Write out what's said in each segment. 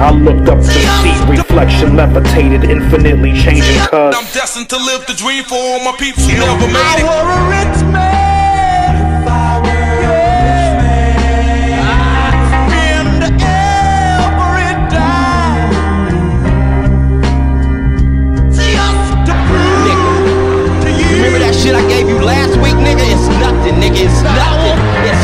I looked up to see reflection levitated, infinitely changing cuz. I'm destined to live the dream for all my peeps who never made it. Remember that shit I gave you last week, nigga? It's nothing, nigga. It's nothing. It's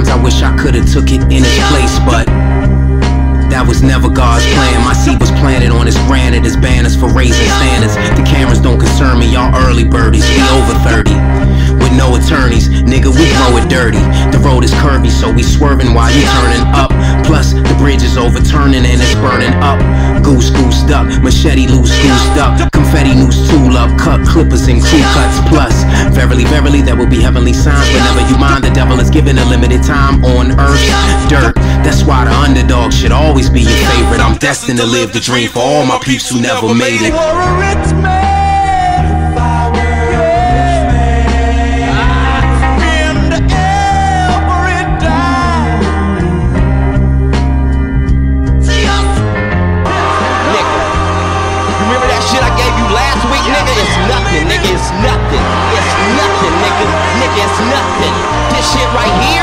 Sometimes I wish I could've took it in its place, but that was never God's plan. My seed was planted on his granite as banners for raising standards. The cameras don't concern me, y'all early birdies. We over 30. With no attorneys, nigga, we grow it dirty. The road is curvy, so we swerving while you turning up. Plus, the bridge is overturning and it's burning up. Goose goosed up, machete loose goosed up. Confetti noose tool up, cut clippers and crew cuts. Plus, verily, verily, there will be heavenly signs. But never you mind, the devil is given a limited time on earth. Dirt, that's why the underdog should always be your favorite. I'm destined to live the dream for all my peeps who never made it. Shit right here,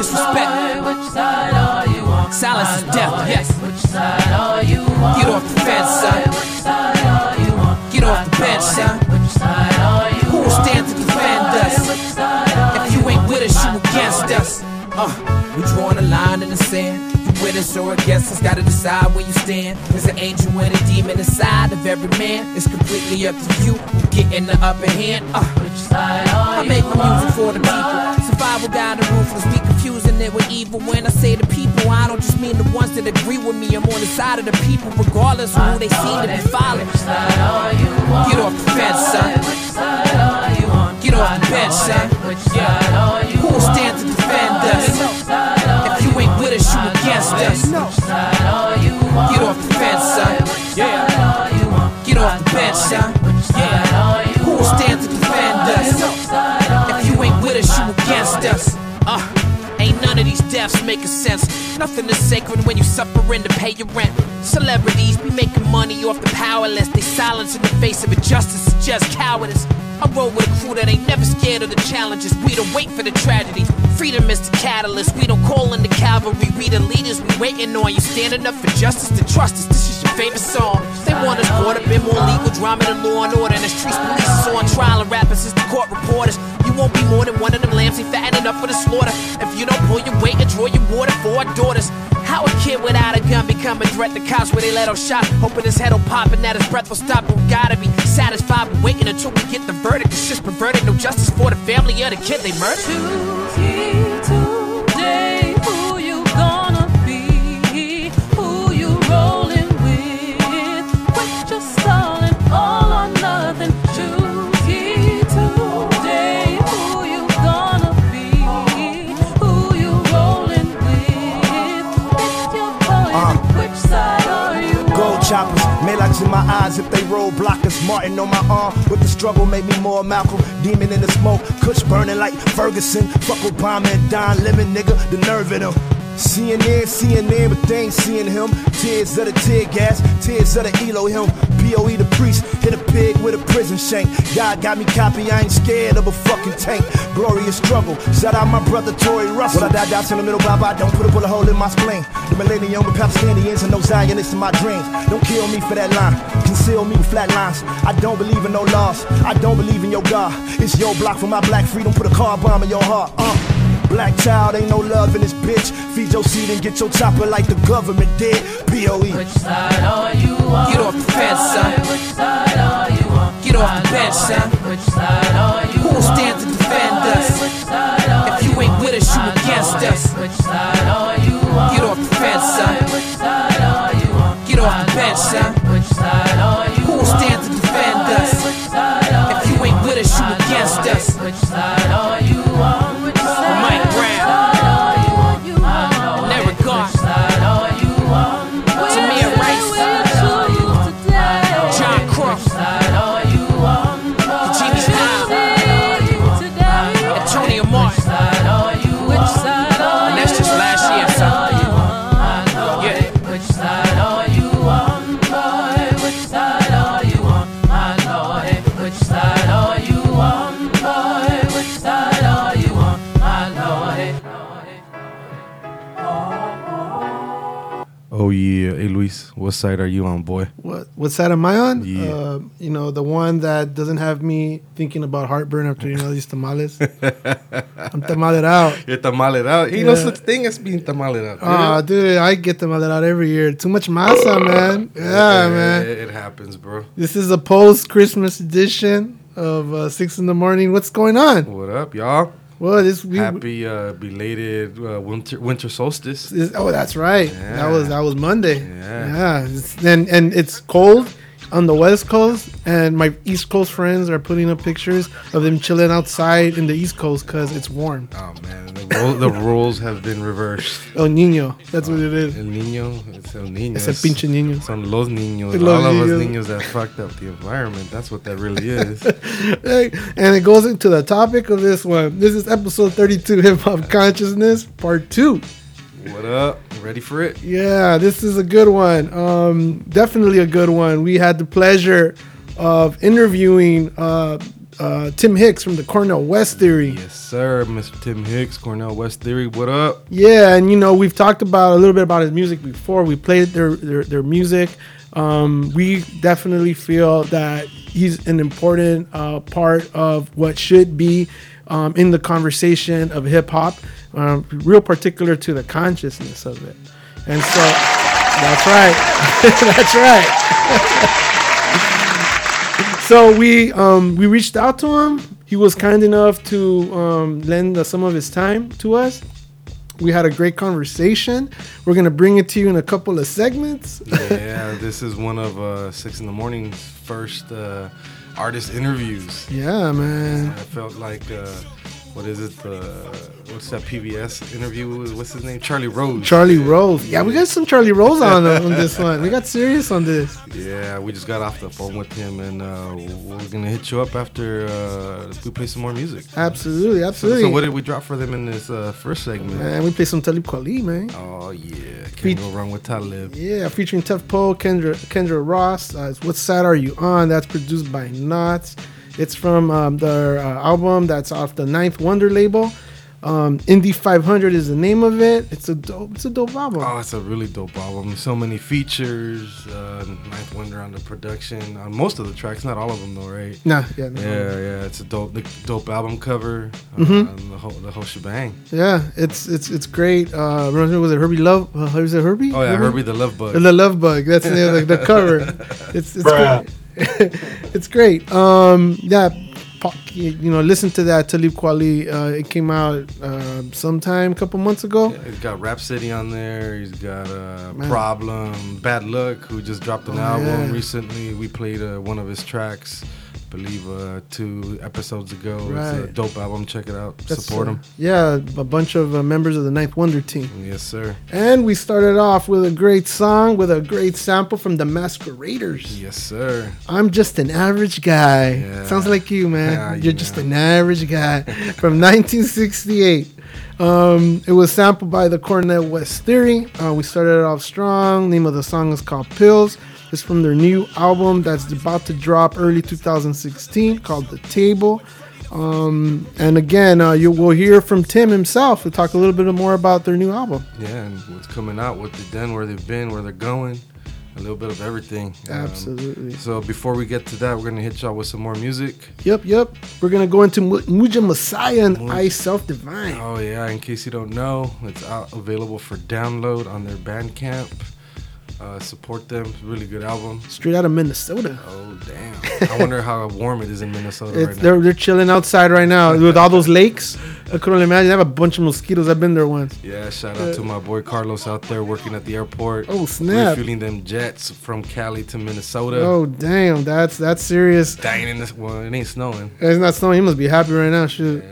disrespect. Which side are you on, Silence is death, yes. Which side are you on, Get off the fence, son. Which side are you on, Get off the bench, son. Which side are you Who will stand to defend us? Which side are If you ain't with us, you against us. Uh, we drawing a line in the sand. You with us or against us, gotta decide where you stand. There's an angel and a demon inside of every man. It's completely up to you. Getting the upper hand. Uh, Which side are I make my music for the people. Survival guide the ruthless. We confusing it with evil. When I say the people, I don't just mean the ones that agree with me. I'm on the side of the people, regardless of who they seem to be following. Which side are you on, Get off the fence, son. You Get off the bench, son. Which side are you Who will stand to defend us? If you ain't with us, you against us. You? Get off the fence, son. You? Get off the bench, son. You Who will stand to defend us? Which side are If deaths making sense. Nothing is sacred when you suffering to pay your rent. Celebrities be making money off the powerless. They silence in the face of injustice is just cowardice. I roll with a crew that ain't never scared of the challenges. We don't wait for the tragedy. Freedom is the catalyst. We don't call in the cavalry. We the leaders. We waiting on you. Standing up for justice to trust us. This is favorite song. They want us caught up in more legal drama than law and order. And the streets police is on trial and rappers is the court reporters. You won't be more than one of them lambs. They fattening up for the slaughter. If you don't pull your weight and draw your water for our daughters. How a kid without a gun become a threat to cops where they let off shot, hoping his head will pop and that his breath will stop. We gotta be satisfied with waiting until we get the verdict. It's just perverted, no justice for the family of the kid they murdered. Choppers, Maylocks in my eyes if they roll blockers. Martin on my arm with the struggle made me more Malcolm. Demon in the smoke, Kush burning like Ferguson. Fuck Obama and Don Lemon, nigga, the nerve in him. CNN, CNN, but they ain't seeing him. Tears of the tear gas, tears of the Elohim. POE the priest, hit a pig with a prison shank. God got me copy, I ain't scared of a fucking tank. Glorious struggle, shout out my brother Tory Russell. When I die down in the middle, bye bye, don't put a bullet hole in my spleen. The millennium with Palestinians and no Zionists in my dreams. Don't kill me for that line, conceal me with flat lines. I don't believe in no laws, I don't believe in your God. It's your block for my black freedom, put a car bomb in your heart. Uh. Black child, ain't no love in this bitch. Feed your seed and get your chopper like the government did. POE. Which side are you on? Get off the fence, son. Which side are you on? Get off the bench, son. Which side are you Who will stand to defend us? Which side are If you ain't with us, you against us. Which side are you on? Get off the fence, son. Which side are you on? Get off the bench, son. Which side are you on? Who will stand to defend us? Which side are If you ain't with us, you against us. Which side Oh yeah, hey Luis, what side are you on, boy? What what side am I on? Yeah. Uh, you know, the one that doesn't have me thinking about heartburn after you know these tamales. I'm tamaled out. You're tamaled out. Ain't no Yeah. such thing as being tamaled out. Ah, dude, I get tamaled out every year. Too much masa, man. Yeah, man. It, it happens, bro. This is a post Christmas edition of uh, six in the morning. What's going on? What up, y'all? Well, this we, Happy uh, belated uh, winter winter solstice. this- oh, that's right. That was that was Monday. Yeah. Yeah, and and it's cold on the West Coast, and my East Coast friends are putting up pictures of them chilling outside in the East Coast because it's warm. Oh man, the, the roles have been reversed. El Nino, that's what it is. El Niño, it's El Niño. It's a pinche niño. Son los niños. Los All of us niños. niños that fucked up the environment. That's what that really is. And it goes into the topic of this one. This is episode 32 Hip Hop Consciousness, part two. What up? Ready for it? Yeah, this is a good one. Um, definitely a good one. We had the pleasure of interviewing uh, uh, Tim Hicks from the Cornel West Theory. Yes, sir. Mr. Tim Hicks, Cornel West Theory. What up? Yeah, and you know we've talked about a little bit about his music before. We played their their, their music. Um, we definitely feel that he's an important uh, part of what should be um, in the conversation of hip hop, um, real particular to the consciousness of it. And so that's right, that's right. so we um, we reached out to him. He was kind enough to um, lend uh, some of his time to us. We had a great conversation. We're gonna bring it to you in a couple of segments. yeah, this is one of uh, Six in the Morning's first uh, artist interviews. Yeah, man. I felt like uh, what is it? The what's that PBS interview? with- What's his name? Charlie Rose. Charlie Rose. Yeah, we got some Charlie Rose on, on this one. We got serious on this. Yeah, we just got off the phone with him, and uh, we're gonna hit you up after uh, we play some more music. Absolutely, absolutely. so what did we drop for them in this uh, first segment? And we play some Talib Kweli, man. Oh yeah, can't go wrong with Talib. Yeah, featuring Tef Poe, Kendra Kendra Ross. Uh, what side are you on? That's produced by Knots. It's from um, their uh, album that's off the Ninth Wonder label. Um, Indie 500 is the name of it. It's a dope. It's a dope album. Oh, it's a really dope album. So many features. Uh, Ninth Wonder on the production on most of the tracks, not all of them though, right? Nah, yeah, no. yeah, yeah. It's a dope, the dope album cover. Uh, Mhm. and the whole, the whole shebang. Yeah, it's it's it's great. Uh, reminds me, was it Herbie Love? Uh, was it Herbie? Oh yeah, Herbie the Love Bug. The Love Bug. That's the, the, the cover. It's it's Bruh. great. it's great. Um, yeah, you know, listen to that Talib Kweli. Uh, it came out uh, sometime a couple months ago. He's got Rapsody on there. He's got uh, Man. Problem, Bad Lucc, who just dropped an Oh, album yeah. recently. We played uh, one of his tracks, believe uh, two episodes ago. It's a dope album. Check it out. That's, Support uh, him. Yeah, a bunch of uh, members of the Ninth Wonder team. Yes, sir. And we started off with a great song with a great sample from the Masqueraders. Yes, sir. I'm just an average guy. Yeah. Sounds like you, man. Yeah, you You're just an average guy from 1968. Um, it was sampled by the Cornel West Theory. Uh, we started it off strong. Name of the song is called Pills. It's from their new album that's about to drop early 2016 called The Table. Um, and again, uh, you will hear from Tim himself to talk a little bit more about their new album. Yeah, and what's coming out, what they've done, where they've been, where they're going, a little bit of everything. Um, Absolutely. so before we get to that, we're gonna hit y'all with some more music. Yep, yep. We're gonna go into Mu- Muja Messiah and I Self Devine. Oh yeah, in case you don't know, it's out available for download on their Bandcamp. Uh, support them. Really good album. Straight out of Minnesota. Oh damn! I wonder how warm it is in Minnesota right now. they're they're chilling outside right now with all those lakes. I couldn't imagine. They have a bunch of mosquitoes. I've been there once. Yeah, shout out to my boy Carlos out there working at the airport. Oh, snap. Refueling them jets from Cali to Minnesota. Oh damn, that's that's serious. Dying in this. Well, it ain't snowing. It's not snowing. He must be happy right now. Shoot.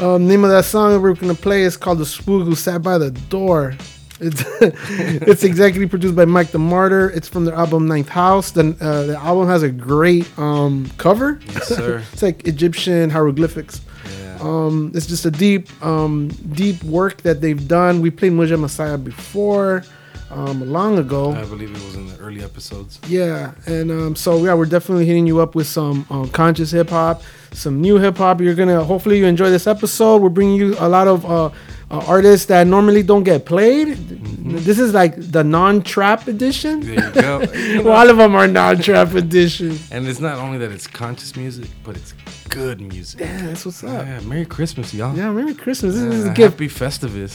Um, name of that song that we're gonna play is called "The Spook Who Sat by the Door." It's it's executive produced by Mike the Martyr. It's from their album Ninth House. The uh, the album has a great um, cover. Yes, sir. it's like Egyptian hieroglyphics. Yeah. Um, it's just a deep, um, deep work that they've done. We played Muja Messiah before, um, long ago. I believe it was in the early episodes. Yeah, and um, so yeah, we're definitely hitting you up with some um, conscious hip hop, some new hip hop. You're gonna hopefully you enjoy this episode. We're bringing you a lot of uh, uh, artists that normally don't get played. This is like the non-trap edition. There you go. You know- all of them are non-trap edition. And it's not only that it's conscious music, but it's good music. Yeah, that's what's up. Yeah, Merry Christmas, y'all. Yeah, Merry Christmas. This is Uh, a gift. Happy Festivus.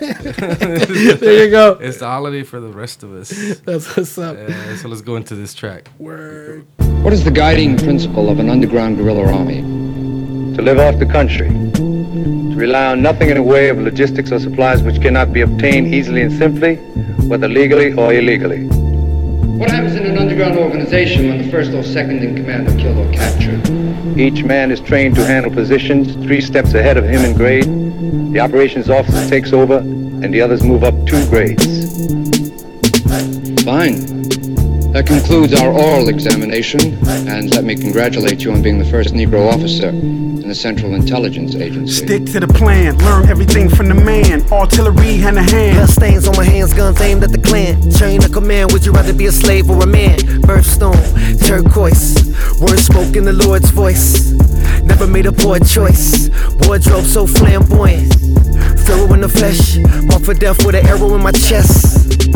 There you go. It's the holiday for the rest of us. That's what's up. Uh, so let's go into this track. Word. What is the guiding principle of an underground guerrilla army? to live off the country, to rely on nothing in the way of logistics or supplies which cannot be obtained easily and simply, whether legally or illegally. What happens in an underground organization when the first or second in command are killed or captured? Each man is trained to handle positions three steps ahead of him in grade. The operations officer takes over, and the others move up two grades. Fine. That concludes our oral examination, and let me congratulate you on being the first Negro officer in the Central Intelligence Agency. Stick to the plan, learn everything from the man. Artillery hand to hand. Blood stains on my hands, guns aimed at the clan. Chain of command, would you rather be a slave or a man? Birthstone, turquoise, words spoken in the Lord's voice. Never made a poor choice. Wardrobe so flamboyant. Pharaoh in the flesh, marked for death with an arrow in my chest.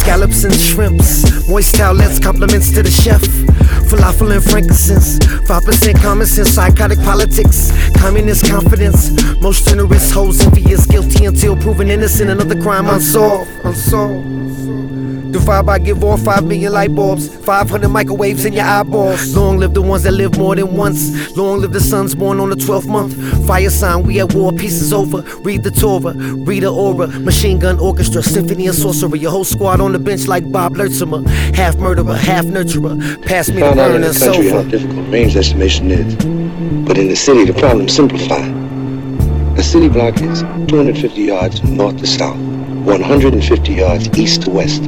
Scallops and shrimps, moist towelettes, compliments to the chef. Falafel and frankincense, 5% common sense, psychotic politics, communist confidence. Most generous hoes envious, guilty until proven innocent. Another crime unsolved, unsolved. Divide by give off 5 million light bulbs, 500 microwaves in your eyeballs. Long live the ones that live more than once. Long live the sons born on the 12th month. Fire sign, we at war, peace is over. Read the Torah, read the aura. Machine gun orchestra, symphony and sorcery. Your whole squad on the bench like Bob Lurtsema. Half murderer, half nurturer. Pass me the found out in burn and the country how difficult range estimation is. But in the city, the problem simplified. The city block is 250 yards north to south, 150 yards east to west.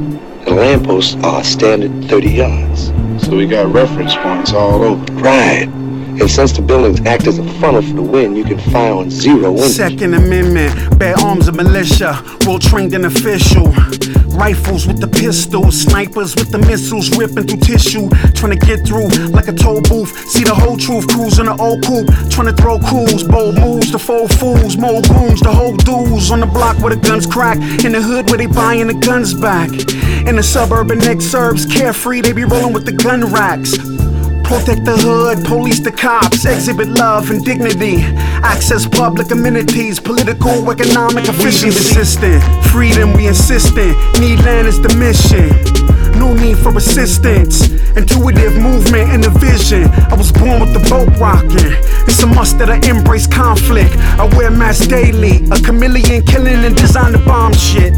The lampposts are standard 30 yards. So we got reference points all over. Right. And since the buildings act as a funnel for the wind, you can fire on zero wind. Second Amendment, bear arms of militia, well trained and official. Rifles with the pistols, snipers with the missiles ripping through tissue. Trying to get through like a toll booth. See the whole truth, cruising the old coupe. Trying to throw cools, bold moves, the four fools, more goons, the whole dudes on the block where the guns crack. In the hood where they buying the guns back. In the suburban exurbs, carefree, they be rolling with the gun racks. Protect the hood, police the cops, exhibit love and dignity. Access public amenities, political, economic efficiency. We resistant, freedom we insistent. Need land is the mission. No need for assistance. Intuitive movement and a vision. I was born with the boat rocking. It's a must that I embrace conflict. I wear masks daily. A chameleon killing and design the bomb shit.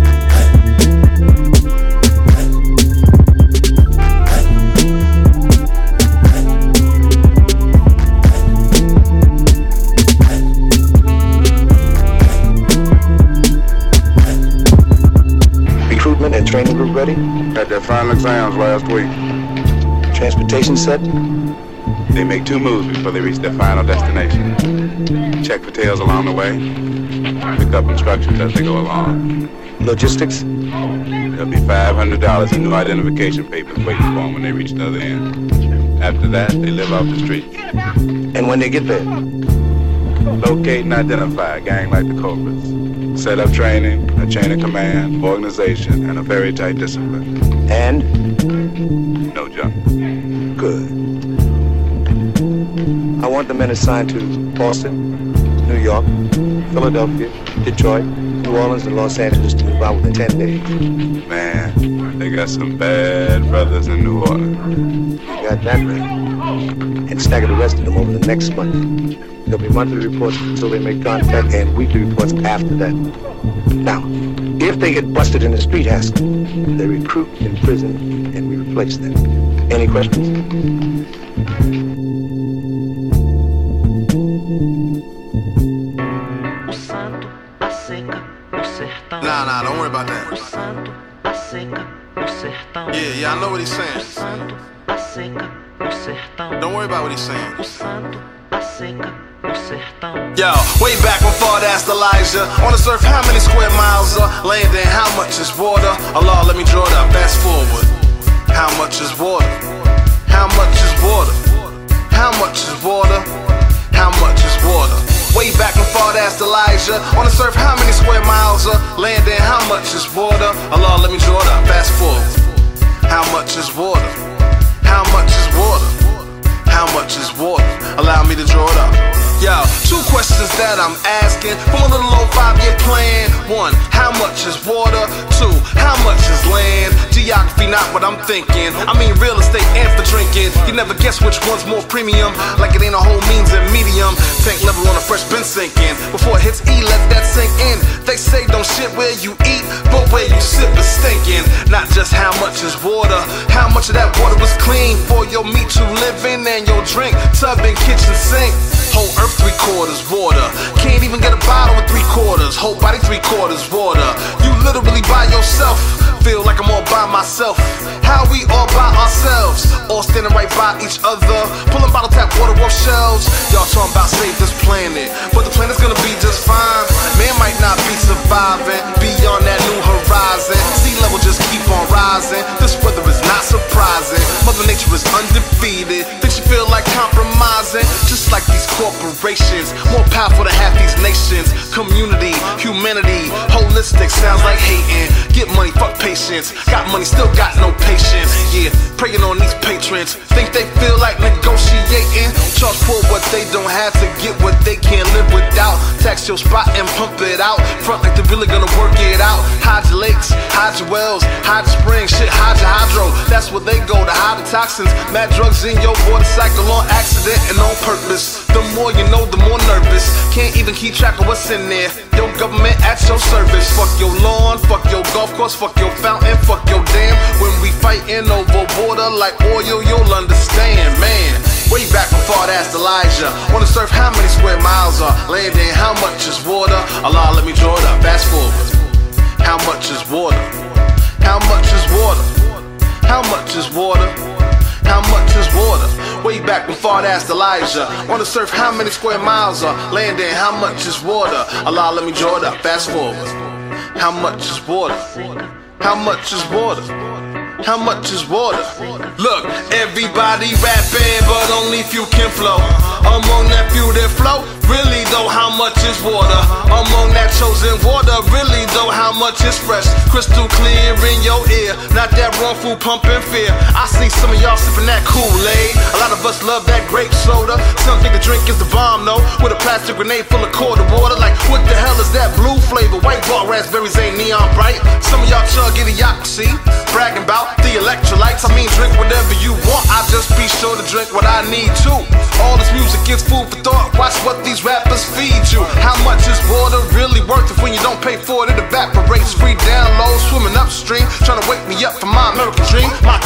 Ready? Had their final exams last week. Transportation set? They make two moves before they reach their final destination. Check for tails along the way. Pick up instructions as they go along. Logistics? There'll be $500 in new identification papers waiting for them when they reach the other end. After that, they live off the street. And when they get there? Locate and identify a gang like the Cobras. Set up training, a chain of command, organization, and a very tight discipline. And? No junk. Good. I want the men assigned to Boston, New York, Philadelphia, Detroit, New Orleans, and Los Angeles to move out within 10 days. Man, they got some bad brothers in New Orleans. You got that right. And stagger the rest of them over the next month. There'll be monthly reports until they make contact and weekly reports after that. Now, if they get busted in the street hassle, they recruit in prison and we replace them. Any questions? O santo, a seca, o sertão. Nah, nah, don't worry about that. O santo, a seca, o sertão. Yeah, yeah, I know what he's saying. O santo, a seca, o sertão. Don't worry about what he's saying. O santo, a seca. Yo, way back when Ford asked Elijah on the surf how many square miles are land and how much is water? Allah, let me draw it up. Fast forward. How much is water? How much is water? How much is water? How much is water? Way back when Ford asked Elijah on the surf how many square miles are land and how much is water? Allah, let me draw it up. Fast forward. How much is water? How much is water? How much is water? Allow me to draw it up. Yo, two questions that I'm asking from a little old five-year plan. One, how much is water? Two, how much is land? Geography, not what I'm thinking. I mean real estate and for drinking. You never guess which one's more premium. Like it ain't a whole means and medium. Tank level on a fresh been sinking. Before it hits E, let that sink in. They say don't shit where you eat, but where you sip is stinking. Not just how much is water, how much of that water was clean for your meat you live in and your drink, tub and kitchen sink. Whole earth three quarters water. Can't even get a bottle with three quarters. Whole body three quarters water. You literally by yourself. Feel like I'm all by myself. How we all by ourselves. All standing right by each other. Pulling bottle tap water off shelves. Y'all talking about save this planet. But the planet's gonna be just fine. Man might not be surviving. Beyond that new horizon. Sea level just keep on rising. This weather is not surprising. Mother Nature is undefeated. Think feel like compromising. Just like these corporations. More powerful than half these nations. Community, humanity, holistic sounds like hating. Get money, fuck patience. Got money, still got no patience. Yeah, preying on these patrons. Think they feel like negotiating. Charge for what they don't have to get what they can't live without. Tax your spot and pump it out. Front like they're really gonna work it out. Hide your lakes, hide your wells, hide your springs, shit, hide your hydro. That's where they go to hide the toxins. Mad drugs in your water cycle on accident and on purpose. The more you know, the more nervous. Can't even keep track of what's in there. Your government at your service. Fuck your lawn, fuck your golf course, fuck your fountain, fuck your dam. When we fighting over water like oil, you'll understand, man. Way back before I Elijah. wanna surf, how many square miles are land in? How much is water? Allah, let me draw it up. Fast forward. How much is water? How much is water? How much is water? How much is water? Way back before I asked Elijah. Wanna surf, how many square miles are land in? How much is water? Allah, let me draw it up. Fast forward. How much is water? How much is water? How much is water? Look, everybody rapping, but only few can flow. Among that few that flow, really though, how much is water? Among that chosen water, really though, how much is fresh? Crystal clear in your ear, not that wrongful pumping fear. I see some of y'all sipping that Kool-Aid. A lot of us love that grape soda. Some think the drink is the bomb, though. With a plastic grenade full of quarter water. Like, what the hell is that blue flavor? White bar raspberries ain't neon bright. Some of y'all chug idiocracy, bragging about the electrolytes. I mean, drink whatever you want. I just be sure to drink what I need to. All this music is food for thought. Watch what these rappers feed you. How much is water really worth it when you don't pay for it? It evaporates. Free down low, swimming upstream. Trying to wake me up from my American dream. My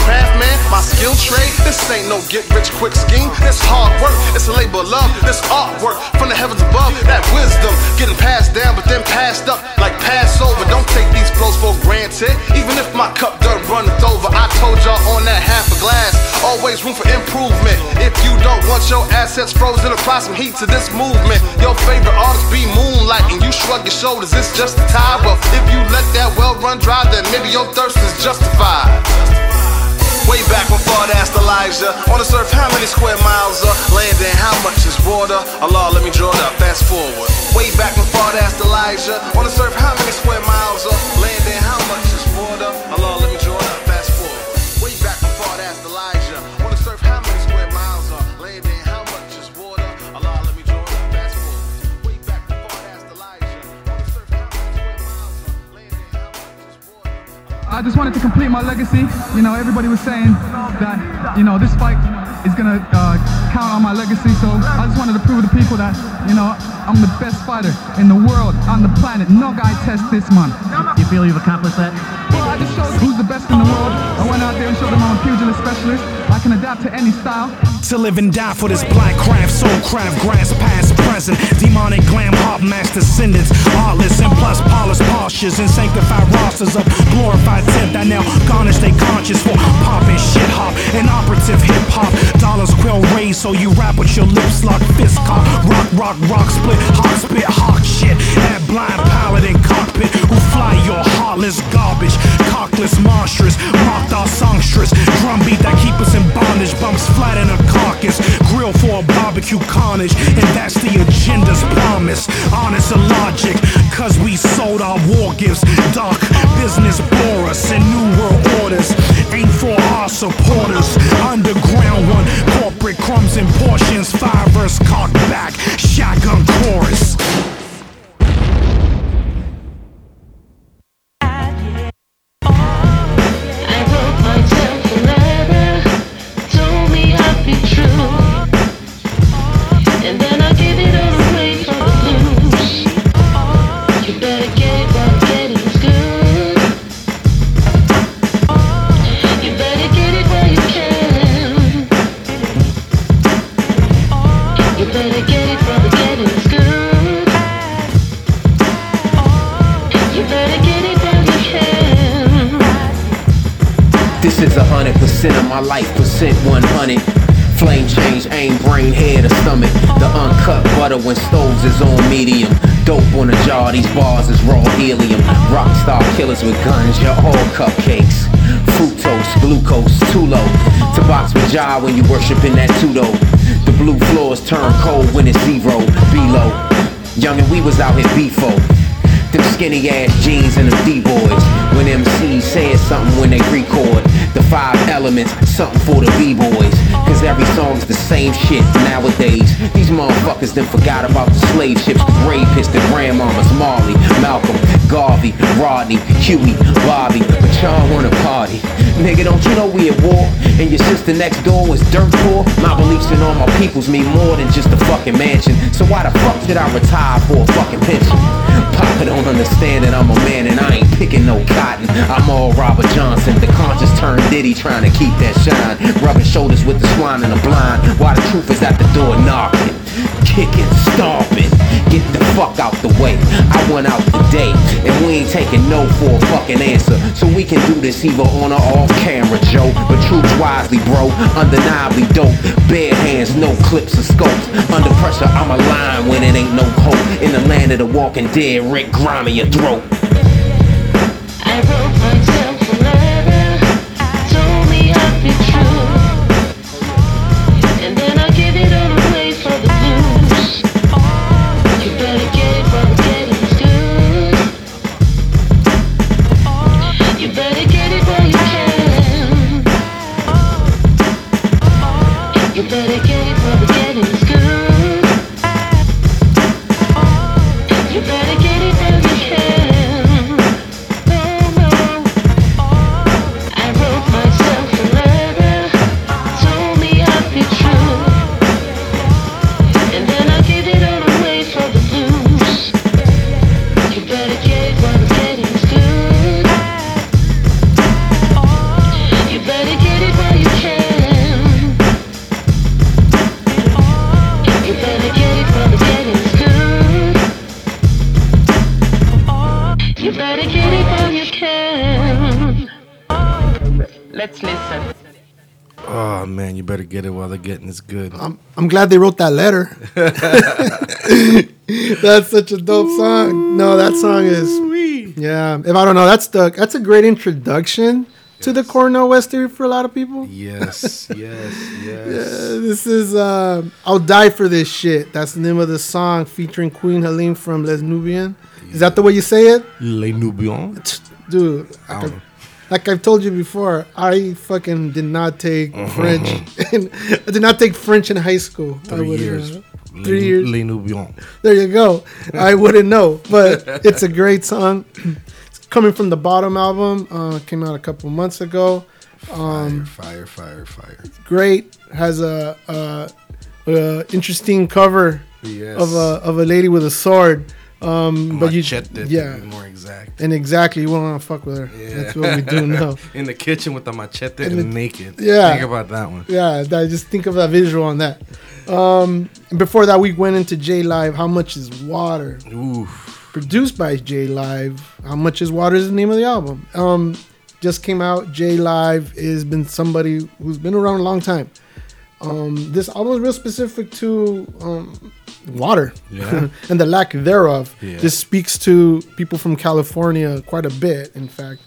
my skill trade. This ain't no get rich quick scheme. It's hard work. It's a labor of love. This artwork from the heavens above. That wisdom getting passed down, but then passed up like Passover. Don't take these flows for granted. Even if my cup done runneth over, I told y'all on that half a glass. Always room for improvement. If you don't want your assets frozen, apply some heat to this movement. Your favorite artist be Moonlight, and you shrug your shoulders. It's just a tie. Well, if you let that well run dry, then maybe your thirst is justified. Way back when I asked Elijah On the surf, how many square miles are land and How much is water? Allah, let me draw it up, fast forward Way back when I asked Elijah On the surf, how many square miles are land I just wanted to complete my legacy. You know, everybody was saying that, you know, this fight is gonna uh, count on my legacy. So I just wanted to prove to people that, you know, I'm the best fighter in the world, on the planet. No guy test this man. You feel you've accomplished that? Well, I just showed who's the best in the world. Out there and showed them I'm a pugilist specialist. I can adapt to any style. To live and die for this black craft, soul craft, grass past present, demonic glam pop mass descendants, artless and plus polished postures and sanctified rosters of glorified tenth that now garnish they conscious for popping shit hop and operative hip hop. Dollars quill raised so you rap with your lips locked, fist cock, rock, rock, rock, split, hot spit, hawk shit. At blind pilot in cockpit who fly your heartless garbage, cockless monstrous, mocked our songstress, drumbeat that keep us in bondage, bumps flat in a carcass, grill for a barbecue carnage, and that's the agenda's promise. Honest and logic, cause we sold our war gifts, dark business bore us in new world orders. Ain't for our supporters, underground one, corporate crumbs and portions, five verse cock back, shotgun chorus. Percent of my life, percent 100. Flame change, aim, brain, head, or stomach. The uncut butter when stoves is on medium. Dope on the jar, these bars is raw helium. Rockstar killers with guns, you're all cupcakes. Fructose, glucose, too low. To box with Jah when you worshiping that tudo. The blue floors turn cold when it's zero, below. Young and we was out here before. Them skinny ass jeans and them D-boys. When MCs said something when they record. The five elements, something for the B-boys. Cause every song's the same shit nowadays. These motherfuckers then forgot about the slave ships, rapists, the grandmamas, Marley, Malcolm, Garvey, Rodney, Huey, Bobby, but y'all wanna party. Nigga, don't you know we at war? And your sister next door was dirt poor? My beliefs in all my peoples mean more than just a fucking mansion. So why the fuck should I retire for a fucking pension? Papa don't understand that I'm a man and I ain't picking no cotton. I'm all Robert Johnson, the conscious turned Diddy trying to keep that shine. Rubbing shoulders with the swine and the blind. While the truth is at the door knocking, kicking, stomping. Get the fuck out the way. I went out today, and we ain't taking no for a fucking answer. So we can do this either on or off camera, Joe. But truth wisely, bro. Undeniably dope. Bare hands, no clips or scopes. Under pressure, I'm a line when it ain't no hope. In the land of the walking dead, Rick Grimy your throat. Get it while the getting is good. I'm, I'm glad they wrote that letter. that's such a dope song. No, that song is sweet. yeah. If I don't know, that's the that's a great introduction to the Cornel West theory for a lot of people. yes, yes, yes. Yeah, this is uh, I'll die for this shit. That's the name of the song featuring Queen Helene from Les Nubian. Is that the way you say it? Les Nubian. Dude, I don't I. like I've told you before, I fucking did not take French. in, I did not take French in high school. I Three years. Three Les, years. Les Nubian. There you go. I wouldn't know, but it's a great song. It's coming from the Bottom album. Uh, came out a couple months ago. Um, Fire, fire, fire. great. Has a, a, a interesting cover Yes. of a of a lady with a sword. Um, but you, Machete, to yeah, be more exact. and exactly, you won't want to fuck with her. Yeah. That's what we do now. In the kitchen with the machete In and the- naked. Yeah. Think about that one. Yeah, that, just think of that visual on that. Um, and before that, we went into J Live. How much is water? Produced by J Live. How much is water is the name of the album. Um, just came out. J Live has been somebody who's been around a long time. Um, this album is real specific to um, water Yeah. and the lack thereof. Yeah. This speaks to people from California quite a bit, in fact.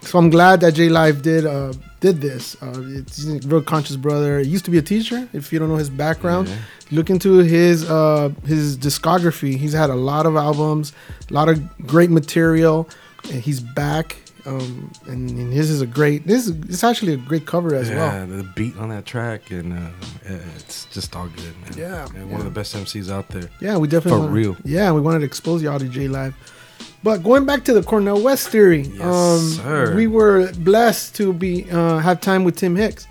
So I'm glad that J Live did uh, did this. Uh, it's a real conscious brother. He used to be a teacher. If you don't know his background, look into his uh, his discography. He's had a lot of albums, a lot of great material. And he's back, um, and, and his is a great. This is it's actually a great cover as yeah, well. Yeah, the beat on that track and uh, it's just all good, man. Yeah, And one of the best MCs out there. Yeah, we definitely for wanna- real. Yeah, we wanted to expose y'all to J Live. But going back to the Cornel West theory, um, sir. we were blessed to be uh, have time with Tim Hicks,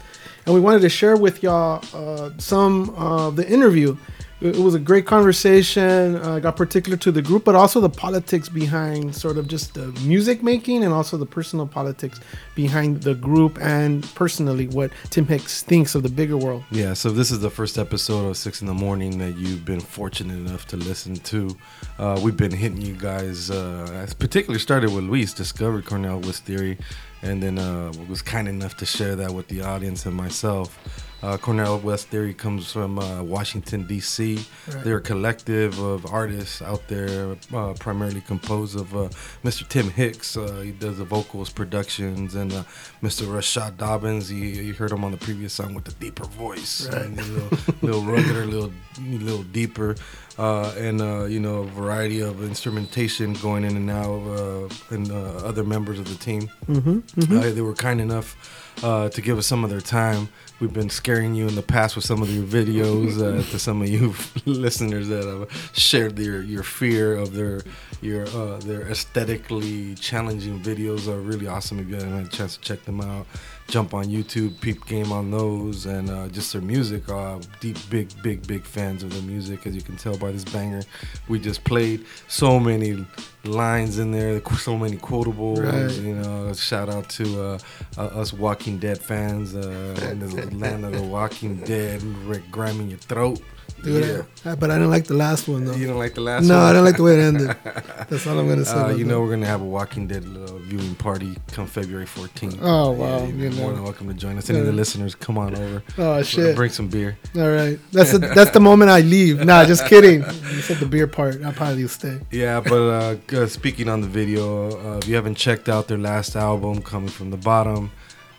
and we wanted to share with y'all uh, some of the interview. It was a great conversation. Uh, got particular to the group, but also the politics behind sort of just the music making, and also the personal politics behind the group, and personally what Tim Hicks thinks of the bigger world. Yeah, so this is the first episode of Six in the Morning that you've been fortunate enough to listen to. Uh, we've been hitting you guys, uh, particularly started with Luis, discovered Cornel West Theory, and then uh, was kind enough to share that with the audience and myself. Uh, Cornel West Theory comes from uh, Washington, D.C. Right. They're a collective of artists out there, uh, primarily composed of uh, Mr. Tim Hicks. Uh, he does the vocals, productions, and uh, Mr. Rashad Dobbins. You, you heard him on the previous song with the deeper voice, Right. and a little, little ruggeder, little, little deeper, uh, and uh, you know a variety of instrumentation going in and out, uh, and uh, other members of the team. Mhm. Mhm. Uh, they were kind enough uh, to give us some of their time. We've been scaring you in the past with some of your videos. Uh, to some of you listeners that have shared your your fear of their your uh, their aesthetically challenging videos are really awesome. If you haven't had a chance to check them out, jump on YouTube, peep game on those, and uh, just their music. Uh, deep, big, big, big fans of their music, as you can tell by this banger we just played. So many lines in there, so many quotables. Right. You know, shout out to uh, uh, us Walking Dead fans uh, in the land of the Walking Dead, Rick Grime your throat. Dude, yeah. I- but I didn't like the last one though. You don't like the last no, one? No, I didn't like the way it ended. That's all I'm gonna say. Uh, you that. know, we're gonna have a Walking Dead uh, viewing party come February 14th. Oh, wow, Yeah, you're you more know. than welcome to join us. Any of the listeners, come on over. Oh, shit. Bring some beer. All right, that's the, that's the moment I leave. Nah, just kidding. You said the beer part. I'll probably stay. Yeah, but uh, g- speaking on the video, uh, if you haven't checked out their last album, Coming from the Bottom,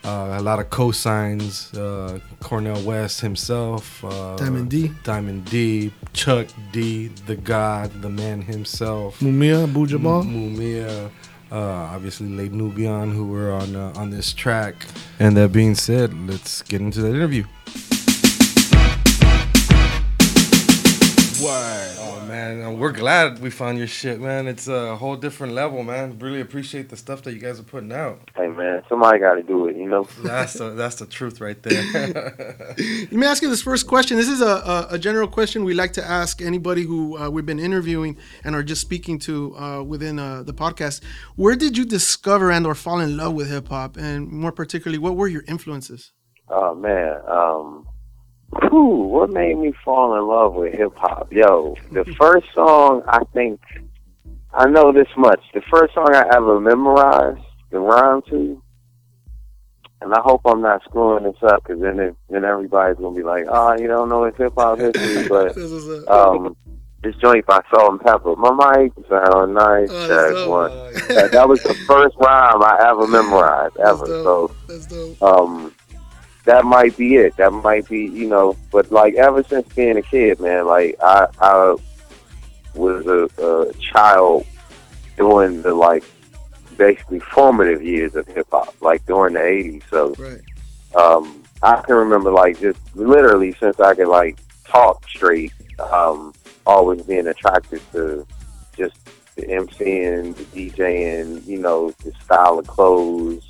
uh, a lot of cosigns. Uh, Cornel West himself, uh, Diamond D. Diamond D, Chuck D, the God, the man himself, Mumia, Abu Jamal. M- Mumia. Uh, obviously, Les Nubian, who were on uh, on this track. And that being said, let's get into that interview. Word. Oh man, uh, we're glad we found your shit, man. It's a whole different level, man. Really appreciate the stuff that you guys are putting out. Hey man, somebody got to do it, you know. That's the that's the truth right there. Let me ask you this first question. This is a, a, a general question we like to ask anybody who uh, we've been interviewing and are just speaking to uh, within uh, the podcast. Where did you discover and or fall in love with hip hop, and more particularly, what were your influences? Oh man, um, whew, what made me fall in love with hip hop? Yo, the first song I think I know this much. The first song I ever memorized the rhyme to, and I hope I'm not screwing this up because then it, then everybody's gonna be like, oh, you don't know it's hip hop history, but um. This joint by Salt-N-Pepa. My mic sound nice. Check one. That, that was the first rhyme I ever memorized ever. So um, that might be it. That might be, you know, but like ever since being a kid, man, like I, I was a, a child during the like basically formative years of hip hop, like during the '80s. So, right. um, I can remember like just literally since I could like talk straight, um, always being attracted to just the MCing, the DJing, you know, the style of clothes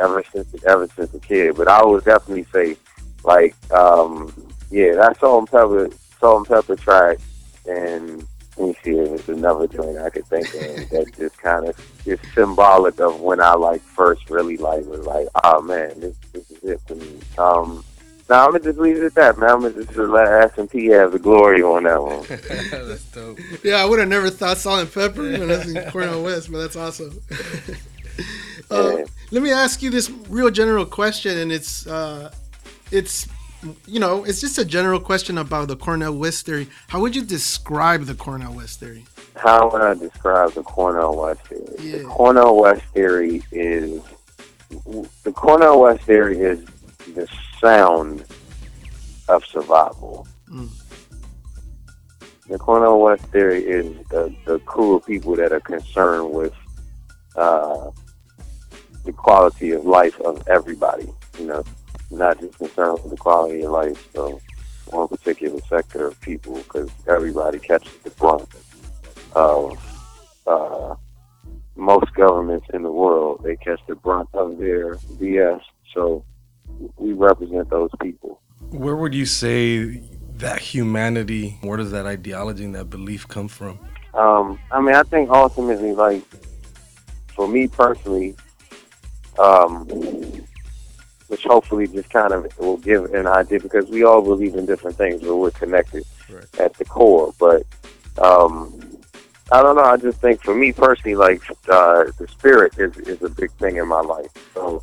ever since ever since a kid. But I would definitely say, like, um, yeah, that Salt-N-Pepa, salt and pepper track, and let me see if it's another joint I could think of that just kind of is symbolic of when I like first really like was like, oh man, this this is it for me. Um, now I'm gonna just leave it at that, man. I'm gonna just let S and P have the glory on that one. that's dope. Yeah, I would have never thought Salt-N-Pepa when that's in Cornel West, but that's awesome. Uh, let me ask you this real general question, and it's uh, it's you know it's just a general question about the Cornel West theory. How would you describe the Cornel West theory? How would I describe the Cornel West theory? The Cornel West theory is the Cornel West theory is the sound of survival. Mm. The Cornel West theory is the, the crew of people that are concerned with uh, the quality of life of everybody. You know, not just concerned with the quality of life of one particular sector of people, because everybody catches the brunt of uh, most governments in the world. They catch the brunt of their BS. So we represent those people. Where would you say that humanity, where does that ideology and that belief come from? Um, I mean, I think ultimately, like, for me personally, um, which hopefully just kind of will give an idea because we all believe in different things, but we're connected at the core. But um, I don't know. I just think for me personally, like, uh, the spirit is, is a big thing in my life. So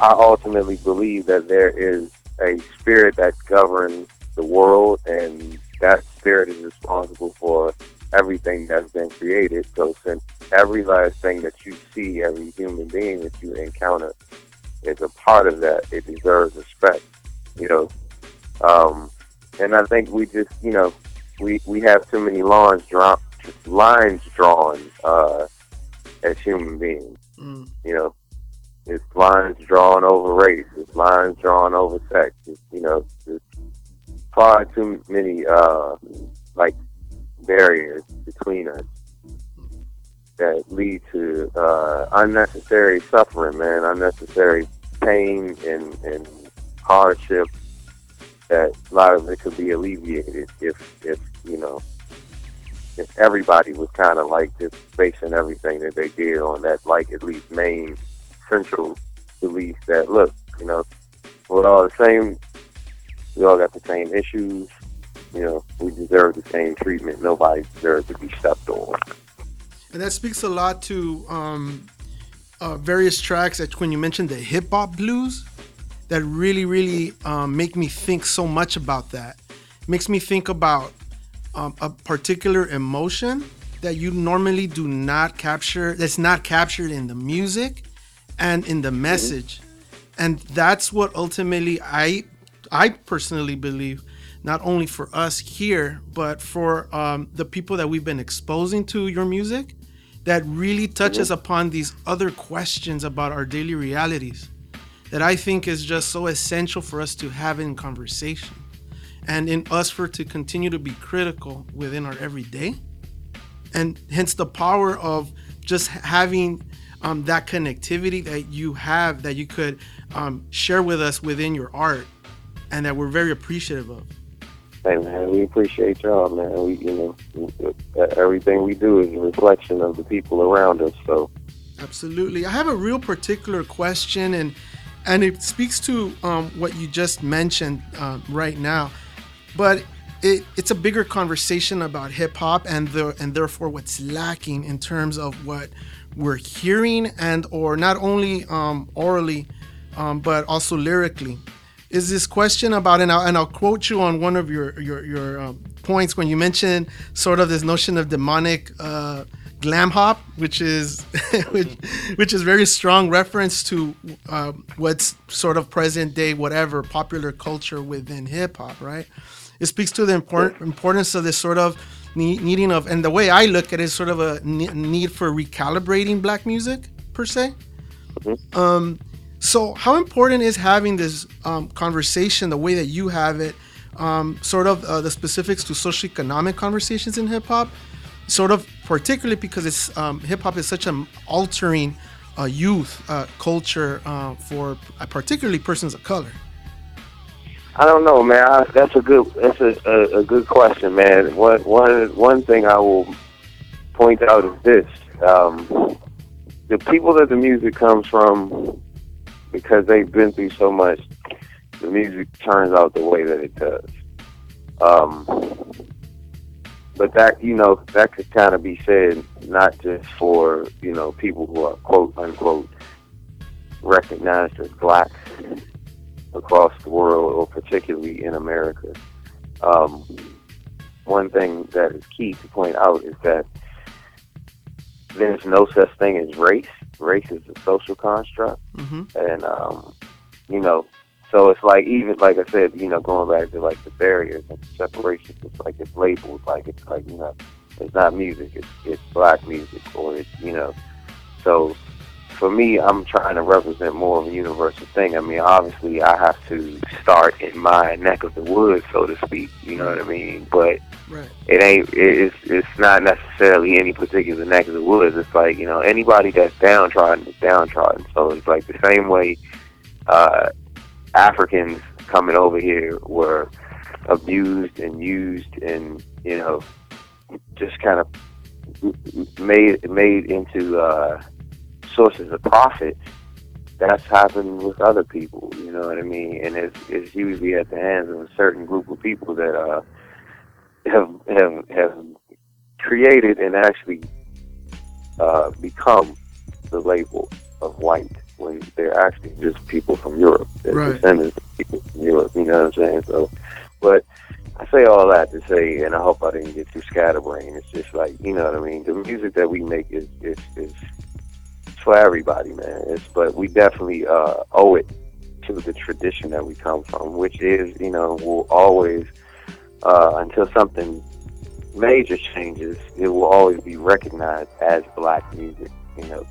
I ultimately believe that there is a spirit that governs the world, and that spirit is responsible for everything that's been created. So, since every last thing that you see, every human being that you encounter is a part of that, it deserves respect. You know, um, and I think we just, you know, we we have too many lines drawn, lines drawn uh, as human beings. Mm. You know, it's lines drawn over race. It's lines drawn over sex. It's, you know, it's far too many uh, like barriers between us that lead to uh, unnecessary suffering, man, unnecessary pain and, and hardship. That a lot of it could be alleviated if, if you know, if everybody was kind of like just basing everything that they did on that, like at least main central belief that look, you know, we're all the same. We all got the same issues. You know, we deserve the same treatment. Nobody deserves to be stepped on. And that speaks a lot to um, uh, various tracks that when you mentioned the hip hop blues, that really, really um, make me think so much about that. makes me think about um, a particular emotion that you normally do not capture, that's not captured in the music and in the message. And that's what ultimately I, I personally believe, not only for us here, but for um, the people that we've been exposing to your music, that really touches upon these other questions about our daily realities that I think is just so essential for us to have in conversation and in us for to continue to be critical within our everyday. And hence the power of just having um, that connectivity that you have that you could um, share with us within your art and that we're very appreciative of Hey man, we appreciate y'all, man. We, you know, everything we do is a reflection of the people around us. So, Absolutely. I have a real particular question, and and it speaks to um, what you just mentioned um, right now, but it, it's a bigger conversation about hip hop and the and therefore what's lacking in terms of what we're hearing and or not only um, orally, um, but also lyrically. Is this question about and I'll, and I'll quote you on one of your your your um, points when you mentioned sort of this notion of demonic. Uh, glam hop, which is which, which is very strong reference to uh, what's sort of present day whatever popular culture within hip hop, right? It speaks to the important importance of this sort of ne- needing of, and the way I look at it is sort of a need for recalibrating black music per se. Um, so how important is having this um, conversation the way that you have it? Um, sort of uh, the specifics to socioeconomic conversations in hip hop, sort of particularly because it's um, hip hop is such an altering uh, youth uh, culture uh, for particularly persons of color. I don't know, man. I, that's a good that's a, a, a good question, man. One one one thing I will point out is this: um, the people that the music comes from, because they've been through so much, the music turns out the way that it does. Um, but that you know that could kind of be said not just for you know people who are quote unquote recognized as black across the world or particularly in America. Um, one thing that is key to point out is that there's no such thing as race. Race is a social construct, Mm-hmm. and um, you know, so it's like even like I said, you know, going back to like the barriers and separations. It's like it's labeled like it's like you know, it's not music. It's it's black music or it's you know, so for me, I'm trying to represent more of a universal thing. I mean, obviously, I have to start in my neck of the woods, so to speak. You know what I mean? But Right. it ain't. It's it's not necessarily any particular neck of the woods. It's like you know anybody that's downtrodden is downtrodden. So it's like the same way uh, Africans coming over here were abused and used and you know just kind of made made into uh, sources of profit. That's happened with other people, you know what I mean? And it's, it's usually at the hands of a certain group of people that uh, have have have created and actually uh, become the label of white when they're actually just people from Europe. They're Right. descendants of people from Europe. You know what I'm saying? So, but I say all that to say, and I hope I didn't get too scatterbrained. It's just like you know what I mean. The music that we make is is is for everybody, man. It's but we definitely uh, owe it to the tradition that we come from, which is you know will always uh, until something major changes, it will always be recognized as black music. You know,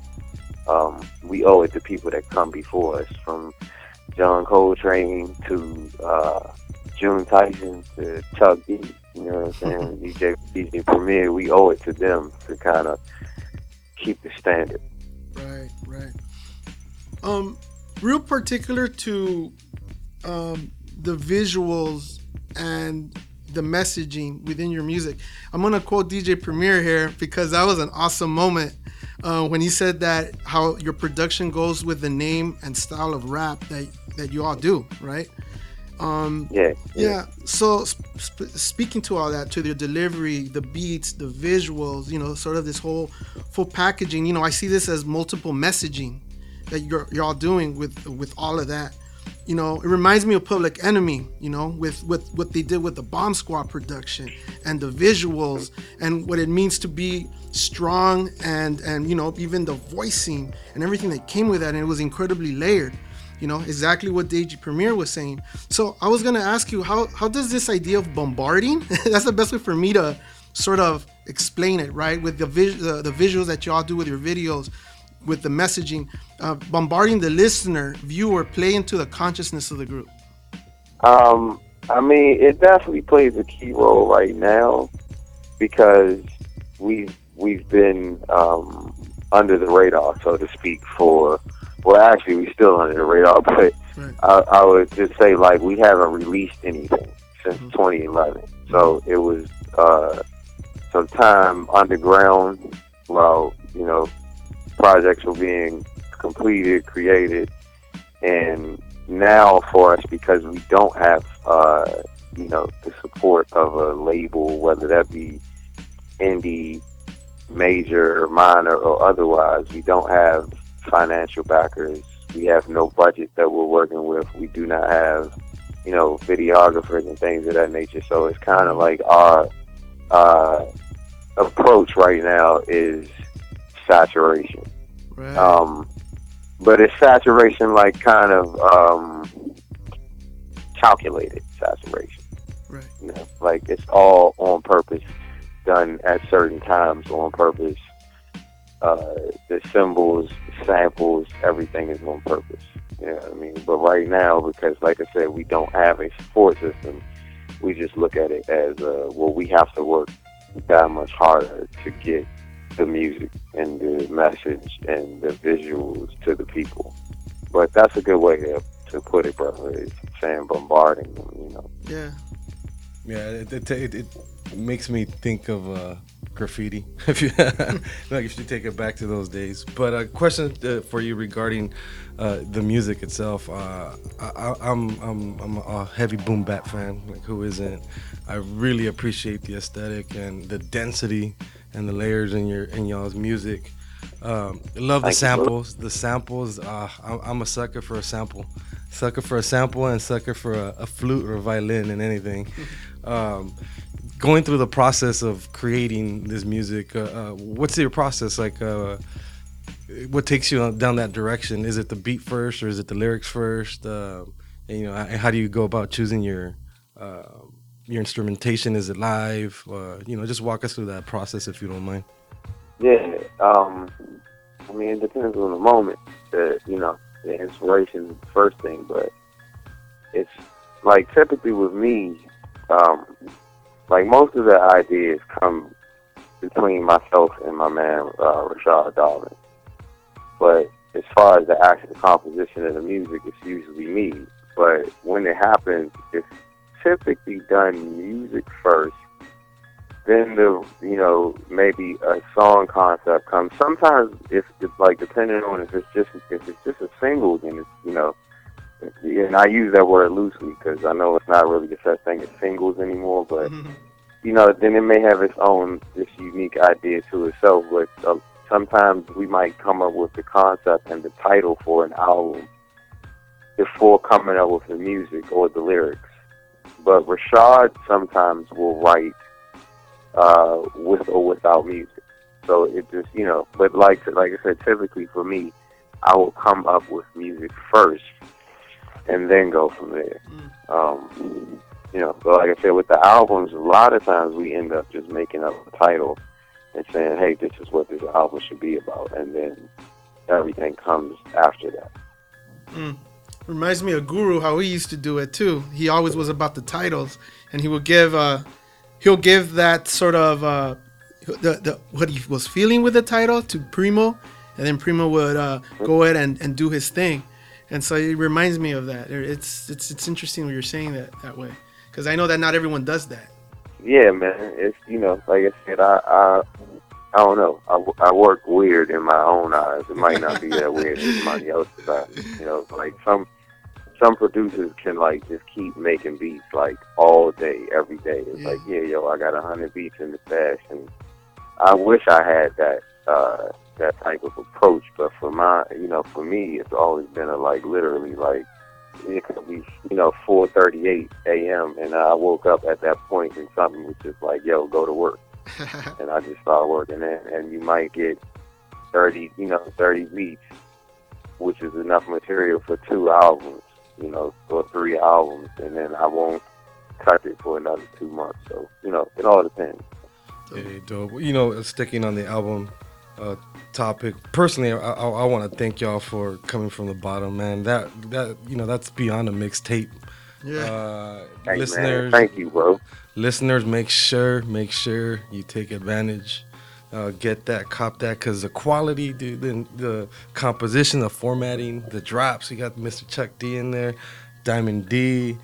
um, we owe it to people that come before us, from John Coltrane to uh, June Tyson to Chuck D. You know what I'm saying? DJ DJ Premier, we owe it to them to kind of keep the standard. Right, right. Um, real particular to um, the visuals and the messaging within your music. I'm gonna quote DJ Premier here because that was an awesome moment uh, when he said that how your production goes with the name and style of rap that that you all do, right? Um, Yeah. yeah. So sp- speaking to all that, to the delivery, the beats, the visuals, you know, sort of this whole full packaging. You know, I see this as multiple messaging that you're you're all doing with with all of that. You know, it reminds me of Public Enemy. You know, with with what they did with the Bomb Squad production and the visuals and what it means to be strong and and you know even the voicing and everything that came with that and it was incredibly layered you know exactly what DJ Premier was saying. So I was gonna ask you how how does this idea of bombarding? that's the best way for me to sort of explain it, right? With the vis- the, the visuals that y'all do with your videos, with the messaging, uh, bombarding the listener, viewer, play into the consciousness of the group. Um, I mean, it definitely plays a key role right now because we've we've been um, under the radar, so to speak, for well, actually, we still under the radar, but I, I would just say like we haven't released anything since 2011, so it was uh, some time underground while you know projects were being completed, created, and now for us because we don't have uh, you know the support of a label, whether that be indie, major, or minor, or otherwise, we don't have financial backers. We have no budget that we're working with. We do not have you know videographers and things of that nature. So it's kind of like our uh, approach right now is saturation. Right. Um, but it's saturation like kind of um, calculated saturation. Right. You know, like it's all on purpose, done at certain times on purpose. Uh, the symbols, samples, everything is on purpose. You know what I mean? But right now, because like I said, we don't have a support system, we just look at it as uh, well. We have to work that much harder to get the music and the message and the visuals to the people. But that's a good way to, to put it, brother. Is saying bombarding them, you know. Yeah. Yeah, it, it, it, it makes me think of uh, graffiti. if you like, if you take it back to those days. But a question uh, for you regarding uh, the music itself. Uh, I, I, I'm I'm I'm a heavy boom bap fan. Like who isn't? I really appreciate the aesthetic and the density and the layers in your in y'all's music. Um, love the samples. The samples. Uh, I'm, I'm a sucker for a sample. Sucker for a sample and sucker for a, a flute or a violin and anything. Um, going through the process of creating this music, uh, uh, what's your process like? Uh, what takes you down that direction? Is it the beat first or is it the lyrics first? Uh, and, you know, how do you go about choosing your your instrumentation? Is it live? You know, just walk us through that process if you don't mind. Yeah, um, I mean, it depends on the moment. The you know, the inspiration first thing, but it's like typically with me, um, like most of the ideas come between myself and my man uh, Rashad Darwin. But as far as the actual composition of the music, it's usually me. But when it happens, it's typically done music first then the you know maybe a song concept comes. Sometimes if it's like depending on if it's just if it's just a single, then it's you know, and I use that word loosely because I know it's not really the such thing as singles anymore. But you know, then it may have its own this unique idea to itself. But uh, sometimes we might come up with the concept and the title for an album before coming up with the music or the lyrics. But Rashad sometimes will write uh, with or without music. So it just you know, but like like I said, typically for me, I will come up with music first, and then go from there. Um, you know, but like I said, with the albums, a lot of times we end up just making up a title and saying, "Hey, this is what this album should be about," and then everything comes after that. Mm. Reminds me of Guru how he used to do it too. He always was about the titles, and he would give uh, he'll give that sort of uh, the, the what he was feeling with the title to Primo, and then Primo would uh, go ahead and, and do his thing, and so it reminds me of that. It's it's it's interesting when you're saying that that way, because I know that not everyone does that. Yeah, man. It's you know, like I said, I I, I don't know. I, I work weird in my own eyes. It might not be that weird in somebody else's eyes. You know, like some some producers can like just keep making beats like all day, every day. It's like, yeah, yo, I got a hundred beats in the stash, and I wish I had that uh that type of approach. But for my, you know, for me, it's always been a like literally like it could be, you know, 4:38 a.m. and I woke up at that point and something was just like, yo, go to work, and I just started working. And and you might get 30, you know, 30 beats, which is enough material for two albums, you know, or three albums, and then I won't cut it for another two months. So you know, it all depends. Hey, dope. You know, sticking on the album uh, topic, personally, I, I, I want to thank y'all for coming from the bottom, man. That that you know, that's beyond a mixtape. Yeah. Uh, Hey, man, listeners, thank you, bro. Listeners, make sure, make sure you take advantage. Uh, get that, cop that, because the quality, dude, the, the composition, the formatting, the drops. You got Mr. Chuck D in there, Diamond D, you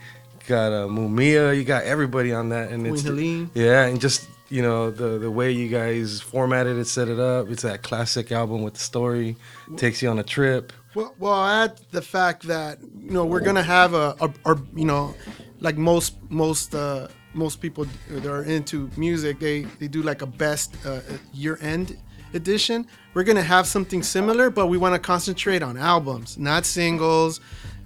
got uh, Mumia. You got everybody on that, and it's Queen Helene. yeah, and just you know the the way you guys formatted it, set it up. It's that classic album with the story, takes you on a trip. Well, well, add the fact that you know we're gonna have a, a, or you know, like most most uh, most people that are into music, they they do like a best uh, year end edition. We're gonna have something similar, but we want to concentrate on albums, not singles,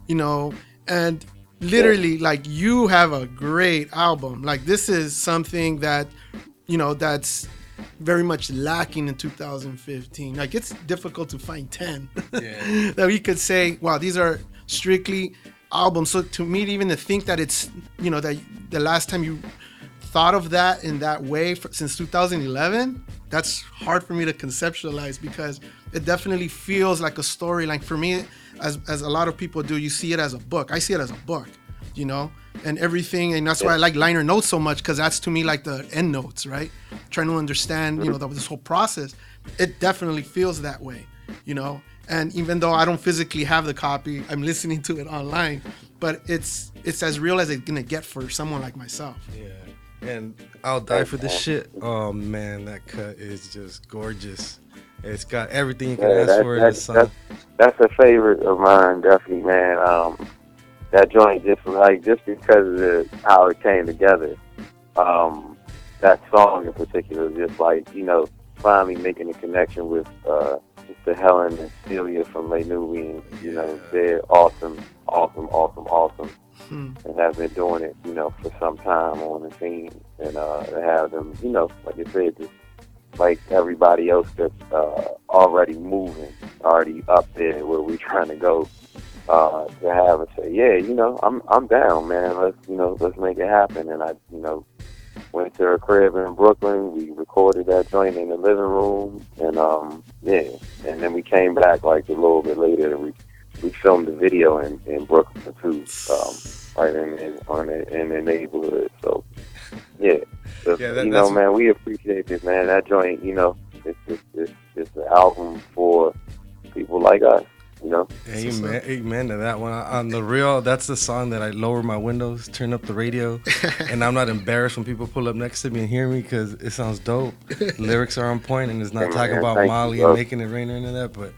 you know, and literally like you have a great album. Like this is something that you know that's very much lacking in 2015. Like it's difficult to find 10 that we could say, wow, these are strictly albums. So to me, even to think that it's, you know, that the last time you thought of that in that way for, since 2011, that's hard for me to conceptualize because it definitely feels like a story. Like for me, as, as a lot of people do, you see it as a book. I see it as a book, you know, and everything. And that's why I like liner notes so much because that's to me like the end notes, right? Trying to understand, you know, the, this whole process. It definitely feels that way, you know. And even though I don't physically have the copy, I'm listening to it online. But it's it's as real as it's gonna get for someone like myself. Yeah. And I'll die for this shit. Oh man, that cut is just gorgeous. It's got everything you can Yeah, ask that, for in that, this song. that's, that's a favorite of mine, definitely, man. Um, that joint just like just because of the, how it came together. Um, that song in particular, just like you know, finally making a connection with uh, Mr. Helene and Celia from Les Nubians. You know, they're awesome, awesome, awesome, awesome, Hmm. and have been doing it, you know, for some time on the scene, and uh, to have them, you know, like I said, just like everybody else that's uh, already moving, already up there where we're trying to go. Uh, to have us say, yeah, you know, I'm I'm down, man. Let's you know, let's make it happen. And I, you know, went to her crib in Brooklyn. We recorded that joint in the living room, and um, yeah, and then we came back like a little bit later. And we we filmed the video in, in Brooklyn too, um, right in, in on the, in the neighborhood. So yeah, So, Yeah, that- you know, man, we appreciate it, man. That joint, you know, it's it's it's, it's an album for people like us, you know. Amen, amen to that one. On the real, that's the song that I lower my windows, turn up the radio, and I'm not embarrassed when people pull up next to me and hear me because it sounds dope. Lyrics are on point, and it's not Hey, talking man, about thank you, Molly and making it rain or any of that. But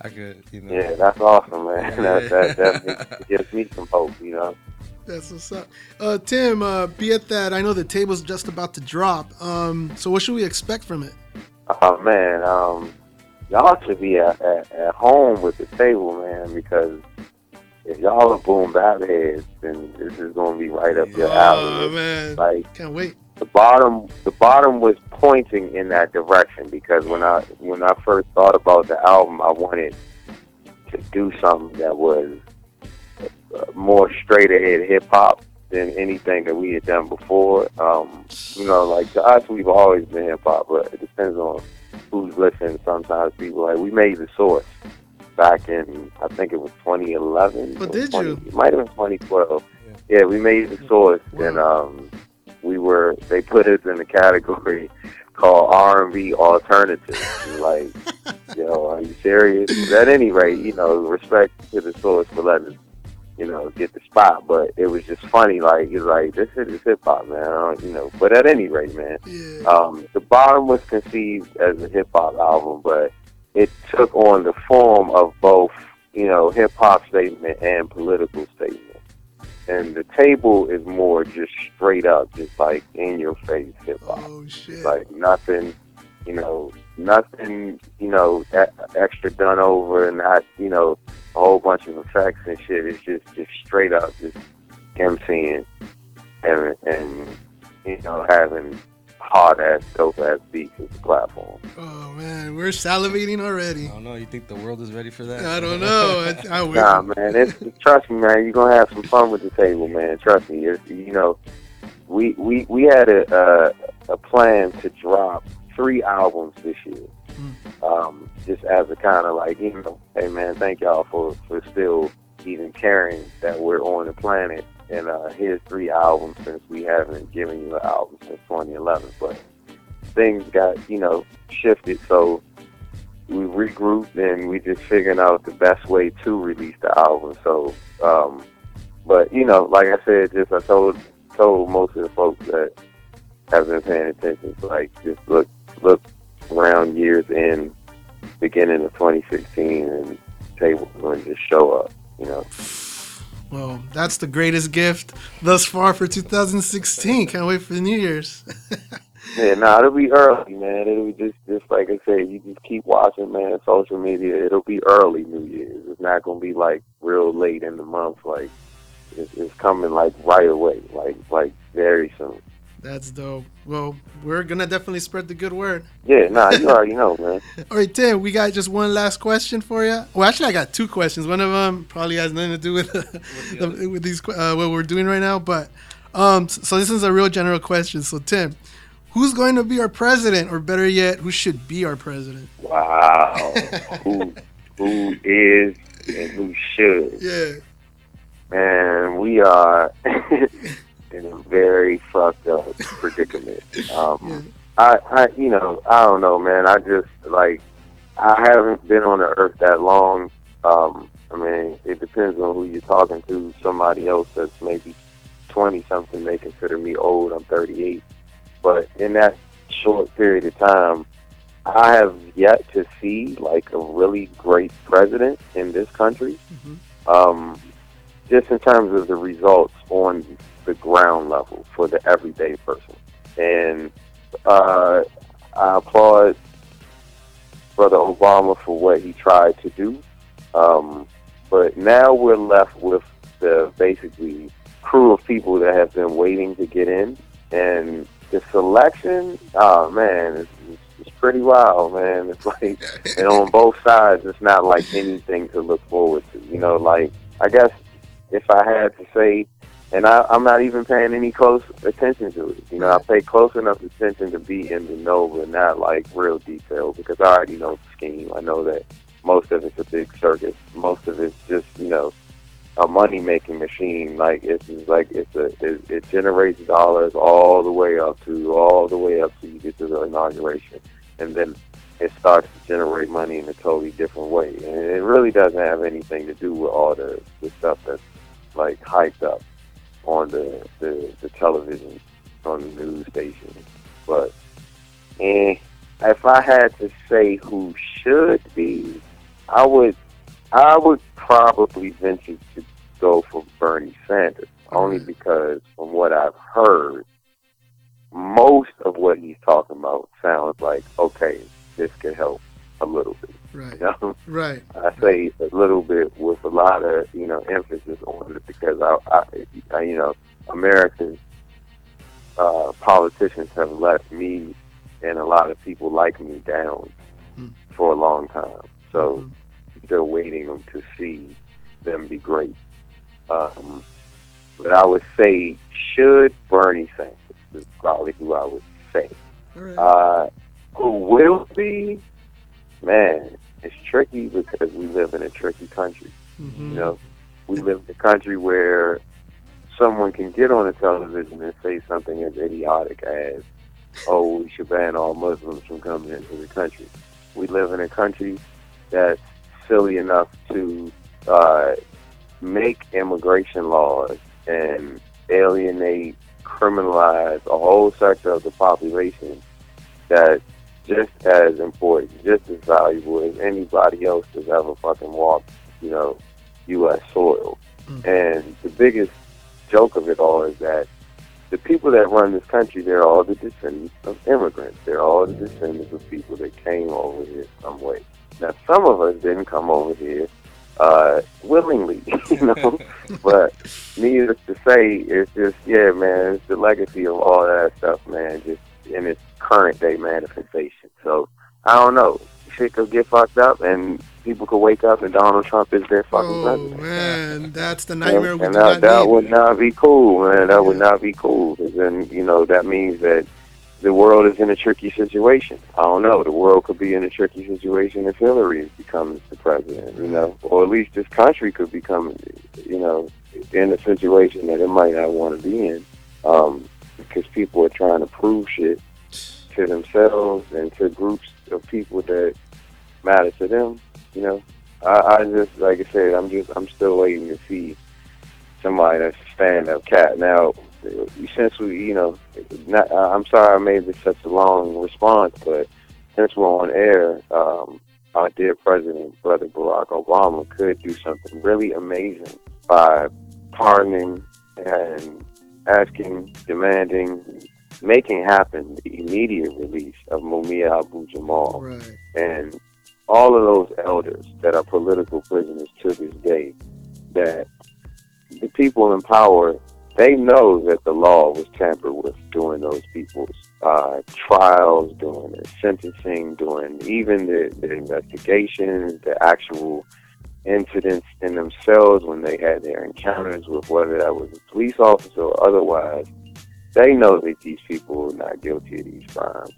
I could, you know. Yeah, that's awesome, man. that that definitely gives me some hope, you know. That's what's up. Uh, Tim, uh, be it that I know the table's just about to drop. Um, so what should we expect from it? Oh man, um, y'all should be at, at, at home with the table, man, because if y'all are boom bap heads, then this is gonna be right up your alley. Oh man, Like can't wait. the bottom, the bottom was pointing in that direction because when I when I first thought about the album, I wanted to do something that was uh, more straight ahead hip hop than anything that we had done before. Um, you know, like to us, we've always been hip hop, but it depends on who's listening. Sometimes people like we made the source, back in I think it was 2011. But did 20 you? It might have been 2012. Yeah, we made the source, and um, we were they put us in a category called R&B alternative. Like, yo, are you serious? At any rate, you know, respect to the source for letting us, you know, get the spot. But it was just funny. Like, it's like this shit is hip hop, man. I don't, you know. But at any rate, man, yeah. um, the bottom was conceived as a hip hop album, but it took on the form of both, you know, hip hop statement and political statement. And the table is more just straight up, just like in your face hip hop. Oh shit! Like nothing, you know, nothing, you know, extra done over, and not, you know, a whole bunch of effects and shit. It's just, just straight up, just MCing and and you know having hard ass, dope ass beats as a platform. Oh man, we're salivating already. I don't know. You think the world is ready for that? I don't know. I, I wish. Nah, man. It's, trust me, man. You're gonna have some fun with the table, man. Trust me. It's, you know, we we we had a uh, a plan to drop three albums this year. Um, just as a kind of like, you know, hey man, thank y'all for for still even caring that we're on the planet. And uh, here's three albums since we haven't given you an album since 2011. But things got you know shifted, so we regrouped and we just figuring out the best way to release the album. So, um, but you know, like I said, just I told told most of the folks that have been paying attention, like just look look around years in beginning of 2016 and tables going to just show up. You know, Well, that's the greatest gift thus far for 2016. Can't wait for the New Year's. yeah, nah, it'll be early, man. It'll be just just like I said, you just keep watching, man. Social media, it'll be early New Year's. It's not gonna be like real late in the month. Like it's, it's coming like right away, like like very soon. That's dope. Well, we're gonna definitely spread the good word. Yeah, nah, you already know, man. All right, Tim, we got just one last question for you. Well, actually, I got two questions. One of them probably has nothing to do with the, with these uh, what we're doing right now, but um, so this is a real general question. So, Tim, who's going to be our president, or better yet, who should be our president? Wow, who who is and who should? Yeah. Man, we are in a very fucked up predicament. Um, I, I, you know, I don't know, man. I just like I haven't been on the earth that long. Um, I mean, it depends on who you're talking to. Somebody else that's maybe twenty something may consider me old. I'm 38, but in that short period of time, I have yet to see like a really great president in this country. Um, just in terms of the results on the ground level for the everyday person. And uh, I applaud Brother Obama for what he tried to do. Um, but now we're left with the basically crew of people that have been waiting to get in. And the selection, oh man, it's, it's, it's pretty wild, man. It's like, and on both sides, it's not like anything to look forward to. You know, like, I guess if I had to say, and I, I'm not even paying any close attention to it. You know, I pay close enough attention to be in the know, but not like real detail because I already know the scheme. I know that most of it's a big circus. Most of it's just you know a money making machine. Like it's just like it's a it, it generates dollars all the way up to all the way up to you get to the inauguration, and then it starts to generate money in a totally different way. And it really doesn't have anything to do with all the, the stuff that's like hyped up on the, the, the television, on the news stations. But and if I had to say who should be, I would I would probably venture to go for Bernie Sanders, only because from what I've heard, most of what he's talking about sounds like okay, this could help a little bit. Right. You know? Right. I say a little bit with a lot of you know emphasis on it because I, I, I you know, American uh, politicians have let me and a lot of people like me down for a long time. So they're waiting to see them be great. Um, but I would say, should Bernie Sanders is probably who I would say. Uh, who will be? Man, it's tricky because we live in a tricky country. Mhm. You know, we live in a country where someone can get on the television and say something as idiotic as, "Oh, we should ban all Muslims from coming into the country." We live in a country that's silly enough to uh, make immigration laws and alienate, criminalize a whole sector of the population that just as important, just as valuable as anybody else that's ever fucking walked, you know, U.S. soil. And the biggest joke of it all is that the people that run this country, they're all the descendants of immigrants. They're all the descendants of people that came over here some way. Now, some of us didn't come over here uh, willingly, you know, but needless to say, it's just, yeah, man, it's the legacy of all that stuff, man, just in its current day manifestation. So, I don't know. Shit could get fucked up and people could wake up and Donald Trump is their fucking president. Man, that's the nightmare And, we and do that, that would not be cool, man. That would not be cool. 'Cause then, you know, that means that the world is in a tricky situation. I don't know. The world could be in a tricky situation if Hillary becomes the president, you know, or at least this country could become, you know, in a situation that it might not want to be in, um, because people are trying to prove shit to themselves and to groups of people that matter to them. You know, I, I just like I said, I'm just I'm still waiting to see somebody that's a stand-up cat. Now, since we, you know, not, I'm sorry I made this such a long response, but since we're on air, um, our dear President, Brother Barack Obama, could do something really amazing by pardoning and asking, demanding, making happen the immediate release of Mumia Abu Jamal Right. and all of those elders that are political prisoners to this day, that the people in power, they know that the law was tampered with during those people's uh, trials, during their sentencing, during even the, the investigations, the actual incidents in themselves when they had their encounters with whether that was a police officer or otherwise. They know that these people are not guilty of these crimes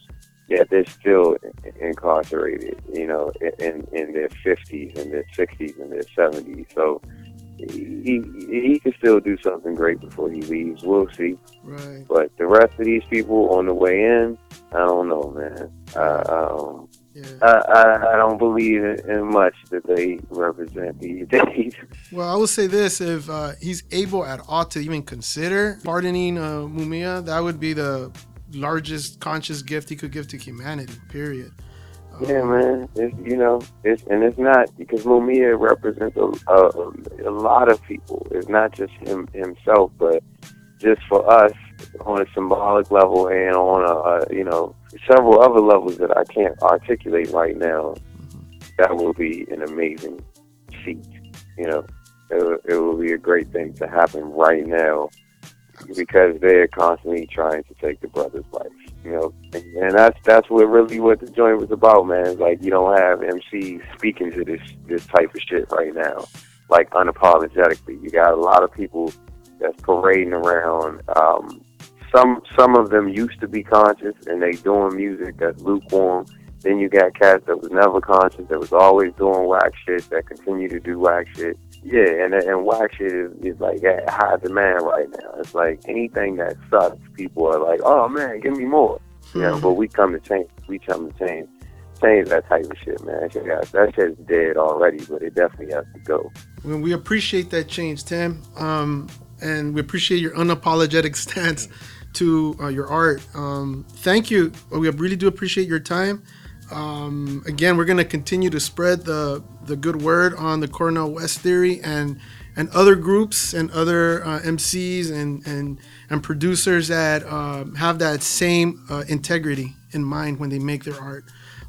yet they're still incarcerated, you know, in in their fifties and their sixties and their seventies. So he he can still do something great before he leaves. We'll see. Right. But the rest of these people on the way in, I don't know, man. Uh, um, I, I I don't believe in, in much that they represent these days. Well, I will say this: if uh, he's able at all to even consider pardoning uh, Mumia, that would be the largest conscious gift he could give to humanity. Period. Yeah, man. It's, you know, it's and it's not because Mumia represents a, a, a lot of people. It's not just him himself, but just for us on a symbolic level and on a, a you know several other levels that I can't articulate right now. That will be an amazing feat. You know, it, it will be a great thing to happen right now because they're constantly trying to take the brother's life. You know, and, and that's that's what really what the joint was about, man. It's like you don't have MCs speaking to this this type of shit right now, like unapologetically. You got a lot of people that's parading around. Um, some some of them used to be conscious and they doing music that's lukewarm. Then you got cats that was never conscious, that was always doing whack shit, that continue to do whack shit. Yeah, and and whack shit is, is like at high demand right now. It's like anything that sucks, people are like, oh man, give me more. You know, but we come to change. We come to change, change that type of shit, man. That shit, that shit's dead already, but it definitely has to go. Well, we appreciate that change, Tim, um, and we appreciate your unapologetic stance to uh, your art. Um, thank you. We really do appreciate your time. Um, again, we're going to continue to spread the the good word on the Cornel West theory and and other groups and other uh, MCs and and and producers that um have that same uh, integrity in mind when they make their art.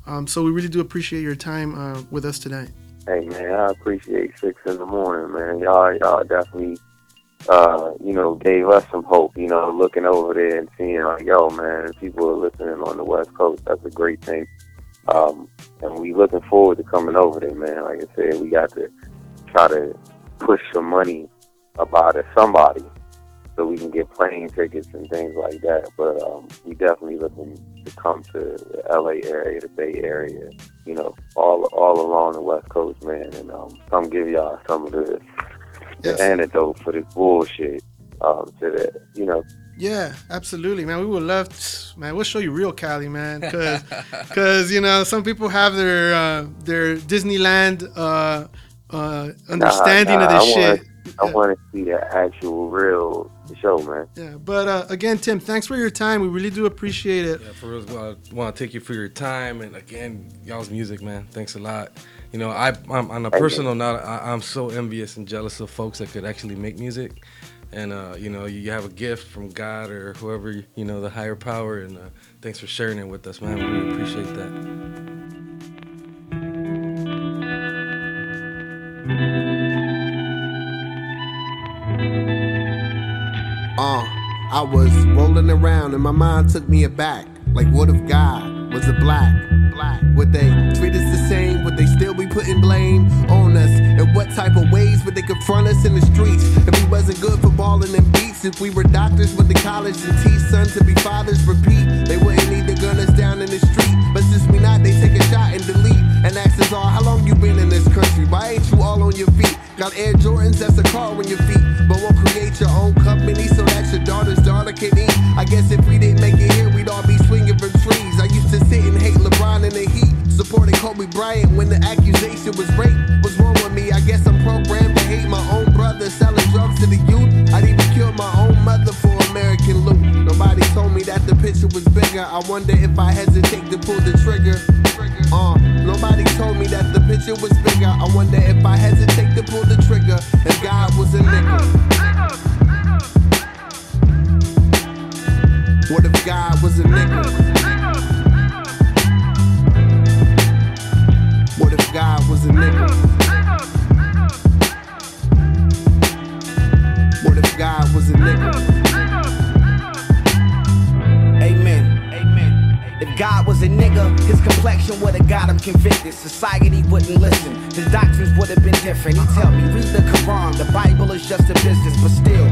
Um, so we really do appreciate your time uh, with us tonight. Hey man, I appreciate six in the morning, man. Y'all, y'all definitely, uh, you know, gave us some hope. You know, looking over there and seeing like, yo, man, people are listening on the West Coast. That's a great thing. Um, and we looking forward to coming over there, man. Like I said, we got to try to push some money about it, somebody so we can get plane tickets and things like that. But um, we definitely looking to come to the LA area, the Bay Area, you know, all all along the West Coast, man, and um, come give y'all some of the, the antidote for this bullshit. Um, to the, you know, Yeah, absolutely, man. We would love, to, man. We'll show you real Cali, man, because cause, you know some people have their uh, their Disneyland uh, uh, understanding nah, of this I shit. Wanna, I want to see the actual real show, man. Yeah, but uh, again, Tim, thanks for your time. We really do appreciate it. Yeah, for real, well, I want to take you for your time and again, y'all's music, man. Thanks a lot. You know, I, I'm on a personal note, I, I'm so envious and jealous of folks that could actually make music. And uh, you know, you have a gift from God or whoever, you know, the higher power. And uh, thanks for sharing it with us, man. We really appreciate that. Uh, I was rolling around and my mind took me aback. Like, what if God was a black? Black. Would they treat us the same? Would they still be putting blame on us? In what type of ways would they confront us in the streets? If we wasn't good for balling and beats, if we were doctors with the college and teach sons to be fathers, repeat, they wouldn't need to gun us down in the street. But since we not, they take a shot and delete and ask us all, how long you been in this country? Why ain't you all on your feet? Got Air Jordans, that's a car on your feet. But won't create your own company so that your daughter's daughter can eat. I guess if we didn't make it here, we'd all be swinging from trees. I used to sit and hate LeBron in the heat, supporting Kobe Bryant when the accusation was rape. What's wrong with me? I guess I'm programmed to hate my own brother, selling drugs to the youth. I'd even kill my own mother for American loot. Nobody told me that the picture was bigger. I wonder if I hesitate to pull the trigger. Uh, nobody told me that the picture was bigger. I wonder if I hesitate to pull the trigger. If God was a nigga. What if God was a nigga? God was a nigga, his complexion would have got him convicted. Society wouldn't listen. His doctrines would have been different. He tell me, read the Quran. The Bible is just a business, but still,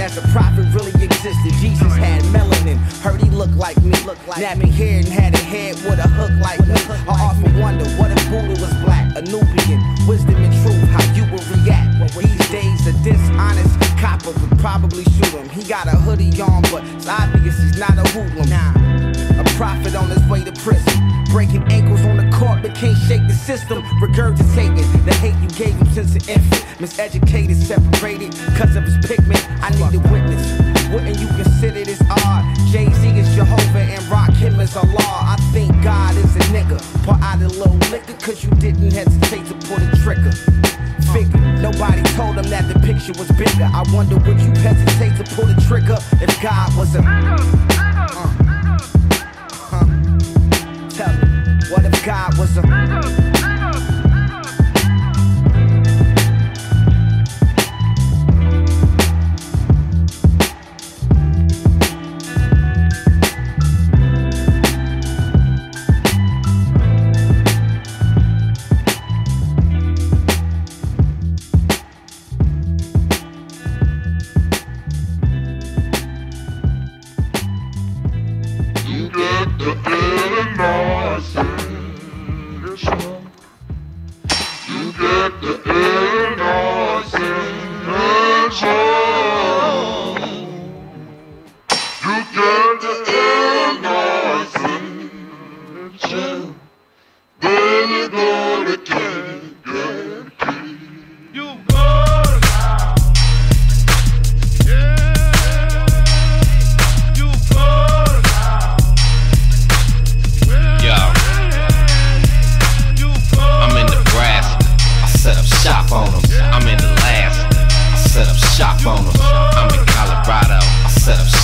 as a prophet really existed. Jesus had melanin. Heard he looked like me. Napping hair and had a head with a hook like me. I often wonder what if Buddha was black, a Nubian. Wisdom and truth, how you would react. These days, a dishonest copper would probably shoot him. He got a hoodie on, but it's obvious he's not a hoodlum. Nah. A prophet on his way to prison. Breaking ankles on the court, but can't shake the system. Regurgitating the hate you gave him since an infant. Miseducated, separated, cause of his pigment. I need a witness. Wouldn't you consider this odd? Jay Z is Jehovah and rock him as a law. I think God is a nigga. Pour out a little liquor, cause you didn't hesitate to pull the trigger. Figure, nobody told him that the picture was bigger. I wonder would you hesitate to pull the trigger if God was a. Uh. Huh. Tell me, what if God was a.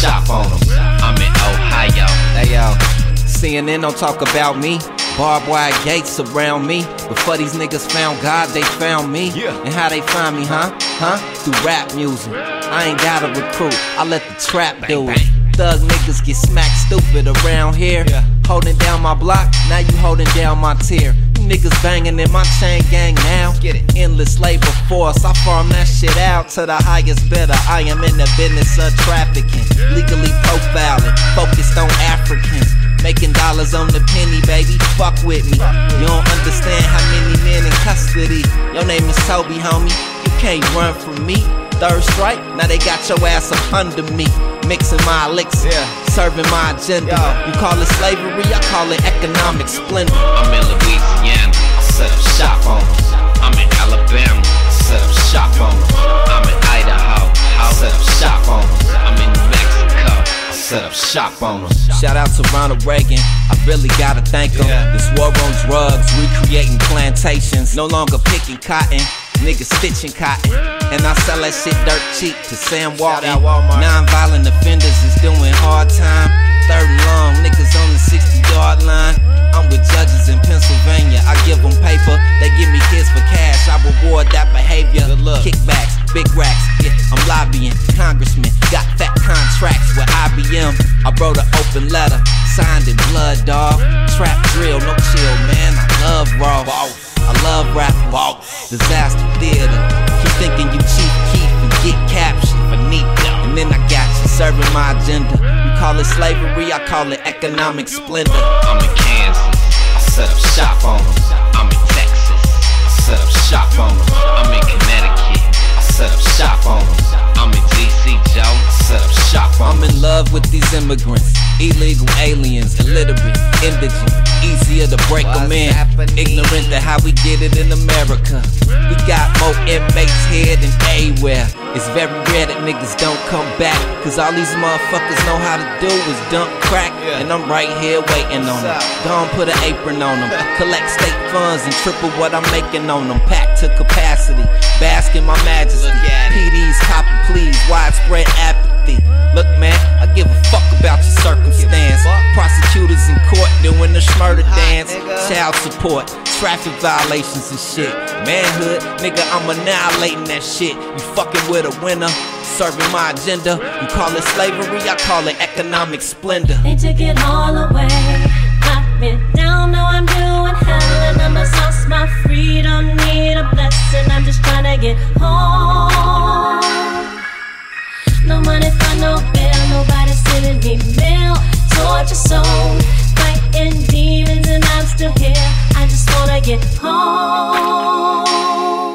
shop on them. I'm in Ohio. Hey yo, CNN don't talk about me. Barbed wire gates around me. Before these niggas found God, they found me. Yeah. And how they find me, huh? Huh? Through rap music. I ain't gotta recruit, I let the trap do it. Thug niggas get smacked stupid around here. Holding down my block, now you holding down my tier. Niggas banging in my chain gang now. Get it. Endless labor force. I farm that shit out to the highest bidder. I am in the business of trafficking. Legally profiling. Focused on Africans. Making dollars on the penny, baby. Fuck with me. You don't understand how many men in custody. Your name is Toby, homie. You can't run from me. Third strike, now they got your ass up under me. Mixing my elixir, serving my agenda. You call it slavery, I call it economic splendor. I'm in Louisiana, I set up shop on them. I'm in Alabama, I set up shop on them. I'm in Idaho, I set up shop on them. I'm in New Mexico, I set up shop on them. Shout out to Ronald Reagan, I really gotta thank him. This war on drugs, recreating plantations, no longer picking cotton. Niggas stitching cotton, and I sell that shit dirt cheap to Sam Walton. Non-violent offenders is doing hard time. Third and long, niggas on the 60 yard line. I'm with judges in Pennsylvania. I give them paper, they give me kids for cash. I reward that behavior. Kickbacks, big racks, yeah, I'm lobbying. Congressman, got fat contracts with IBM. I wrote an open letter, signed in blood, dog. Trap drill, no chill, man. I love raw. I love rap, disaster theater. Keep thinking you Chief Keef and get captured for neat And then I got you serving my agenda. You call it slavery, I call it economic splendor. I'm in Kansas, I set up shop on them. I'm in Texas, I set up shop on them. I'm in Connecticut, I set up shop on them. I'm in DC, Joe, set up shop I'm in love with these immigrants, illegal aliens, illiterate, indigent. Easier to break them in. Ignorant to how we get it in America. We got more inmates here than anywhere. It's very rare that niggas don't come back. Cause all these motherfuckers know how to do is dump crack. And I'm right here waiting on them. Gone put an apron on them. Collect state funds and triple what I'm making on them. Packed to capacity. Bask in my majesty. PDs, copy please. Widespread apathy. Look, man, I give a fuck about your circumstance. Prosecutors in court doing the schmurder dance. Child support, traffic violations and shit. Manhood, nigga, I'm annihilating that shit. You fucking with a winner, serving my agenda. You call it slavery, I call it economic splendor. They took it all away. Knocked me down, my freedom. Need a blessing, I'm just trying to get home. No money for no bill, nobody sending me mail. Torture zone, fighting demons, and I'm still here. I just wanna get home.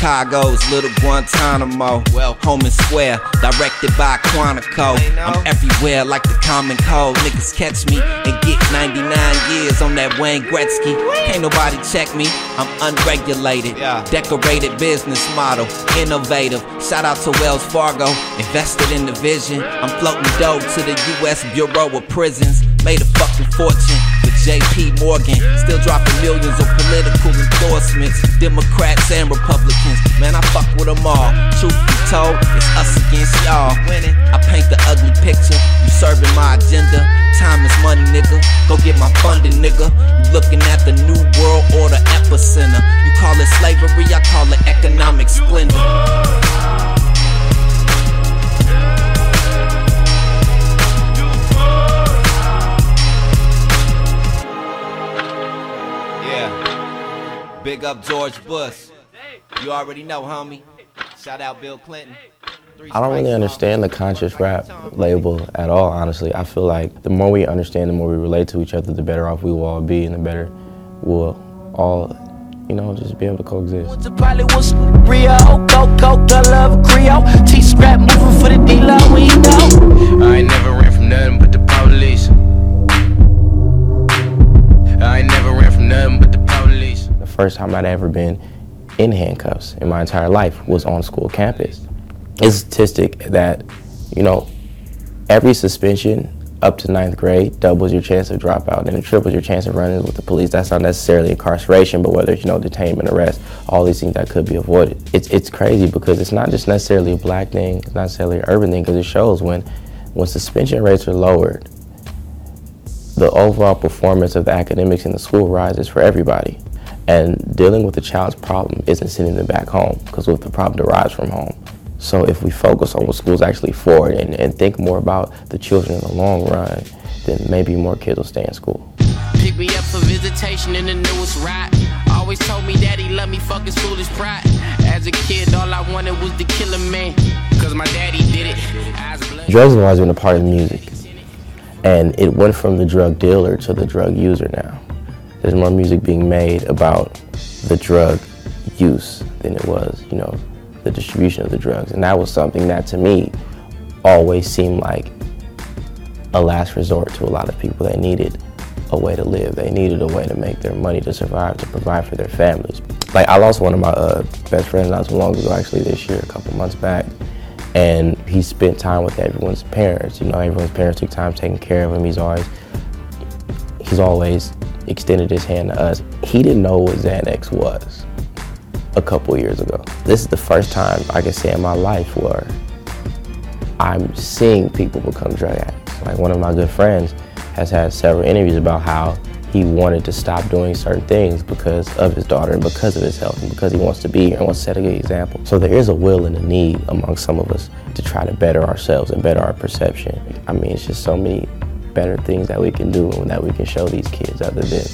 Chicago's Little Guantanamo. Well, home and square, directed by Quantico. I'm everywhere like the common cold. Niggas catch me and get 99 years on that Wayne Gretzky. Can't nobody check me, I'm unregulated. Decorated business model, innovative. Shout out to Wells Fargo, invested in the vision. I'm floating dough to the U.S. Bureau of Prisons. Made a fucking fortune JP Morgan. Still dropping millions on political endorsements. Democrats and Republicans. Man, I fuck with them all. Truth be told, it's us against y'all. Winning. I paint the ugly picture. You serving my agenda. Time is money, nigga. Go get my funding, nigga. You looking at the new world order epicenter. You call it slavery, I call it economic splendor. Big up George Bush. You already know, homie. Shout out Bill Clinton. I don't really understand the conscious rap label at all, honestly. I feel like the more we understand, the more we relate to each other, the better off we will all be, and the better we'll all, you know, just be able to coexist. The pilot was Rio, go, go, the love Creole. T scrap moving for the dealer, we know. I ain't never ran from nothing first time I'd ever been in handcuffs in my entire life was on school campus. It's a statistic that, you know, every suspension up to ninth grade doubles your chance of dropout and it triples your chance of running with the police. That's not necessarily incarceration, but whether it's, you know, detainment, arrest, all these things that could be avoided. It's, it's crazy because it's not just necessarily a black thing, it's not necessarily an urban thing, because it shows when, when suspension rates are lowered, the overall performance of the academics in the school rises for everybody. And dealing with the child's problem isn't sending them back home because what the problem derives from home. So if we focus on what school's actually for and, and think more about the children in the long run, then maybe more kids will stay in school. Pick me up for visitation in the newest ride. Always told me that he loved me, fuck his foolish pride. As a kid, all I wanted was to kill a man. Cause my daddy did it. Drugs have always been a part of music. And it went from the drug dealer to the drug user now. There's more music being made about the drug use than it was, you know, the distribution of the drugs. And that was something that to me always seemed like a last resort to a lot of people that needed a way to live. They needed a way to make their money to survive, to provide for their families. Like I lost one of my uh, best friends not too long ago, actually this year, a couple months back, and he spent time with everyone's parents. You know, everyone's parents took time taking care of him. He's always he's always extended his hand to us. He didn't know what Xanax was a couple years ago. This is the first time I can say in my life where I'm seeing people become drug addicts. Like one of my good friends has had several interviews about how he wanted to stop doing certain things because of his daughter and because of his health and because he wants to be here and wants to set a good example. So there is a will and a need among some of us to try to better ourselves and better our perception. I mean, it's just so many better things that we can do and that we can show these kids other than,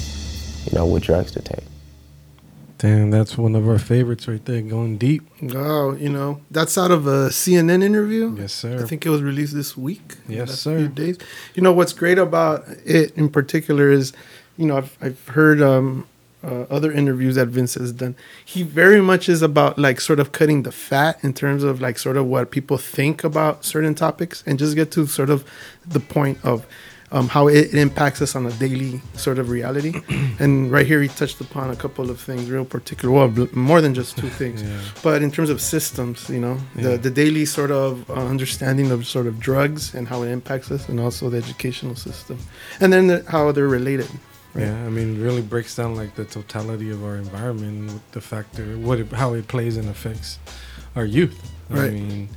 you know, what drugs to take. Damn, that's one of our favorites right there, going deep. Oh, you know, that's out of a CNN interview. Yes, sir. I think it was released this week. Yes, sir. Few days. You know what's great about it in particular is, you know, I've I've heard um, uh, other interviews that Vince has done. He very much is about like sort of cutting the fat in terms of like sort of what people think about certain topics and just get to sort of the point of um, how it, it impacts us on a daily sort of reality. and right here, he touched upon a couple of things, real particular. Well, more than just two things, Yeah. but in terms of systems, you know, Yeah. the the daily sort of uh, understanding of sort of drugs and how it impacts us, and also the educational system, and then the, how they're related. right? Yeah, I mean, really breaks down like the totality of our environment, with the factor, what it, how it plays and affects our youth. I Right. mean,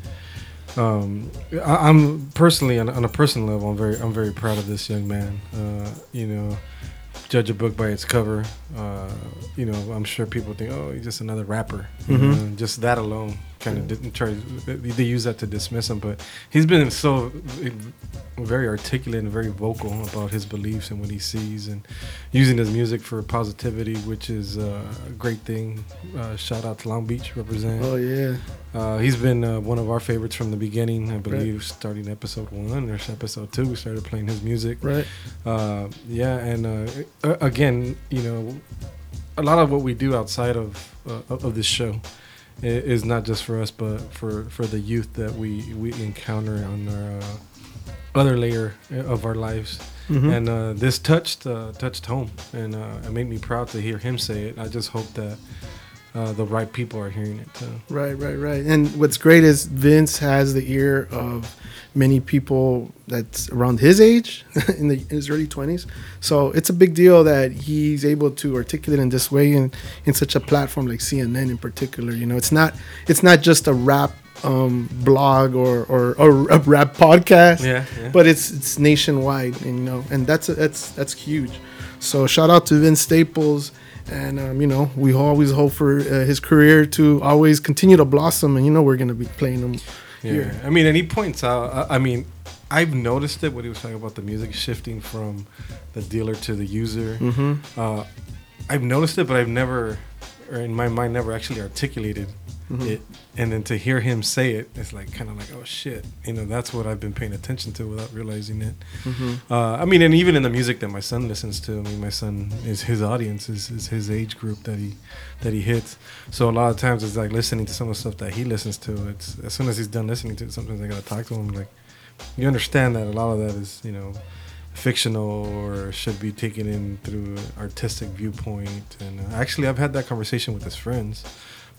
um, I, I'm personally on, a- on a personal level, I'm very, I'm very proud of this young man. Uh, you know, judge a book by its cover. Uh, you know, I'm sure people think, oh, he's just another rapper. You Mhm. know, just that alone kind of didn't try. They use that to dismiss him, but he's been so very articulate and very vocal about his beliefs and what he sees, and using his music for positivity, which is uh, a great thing. Uh, shout out to Long Beach, represent. Oh yeah. Uh, he's been uh, one of our favorites from the beginning. I believe starting episode one or episode two, we started playing his music. Right. Uh, yeah, and uh, again, you know, a lot of what we do outside of uh, of this show is not just for us, but for for the youth that we we encounter on our uh, other layer of our lives. Mhm. And uh, this touched uh, touched home, and uh, it made me proud to hear him say it. I just hope that uh, the right people are hearing it too. Right, right, right. And what's great is Vince has the ear of many people that's around his age in, the, in his early 20s. So it's a big deal that he's able to articulate in this way in, in such a platform like CNN in particular. You know, it's not it's not just a rap um, blog or, or, or a rap podcast, Yeah, yeah. but it's it's nationwide, and you know, and that's that's that's huge. So shout out to Vince Staples, and um, you know, we always hope for uh, his career to always continue to blossom, and you know, we're gonna be playing him Yeah, here. I mean, and he points out. I, I mean, I've noticed it when he was talking about the music shifting from the dealer to the user. Mhm. Uh, I've noticed it, but I've never, or in my mind, never actually articulated Mhm. it. And then to hear him say it, it's like kind of like, oh shit, you know, that's what I've been paying attention to without realizing it. Mhm. Uh, I mean, and even in the music that my son listens to, I mean, my son is his audience is, is his age group that he that he hits. So a lot of times it's like listening to some of the stuff that he listens to. It's as soon as he's done listening to it, sometimes I gotta talk to him. Like, you understand that a lot of that is you know fictional or should be taken in through an artistic viewpoint. And uh, actually, I've had that conversation with his friends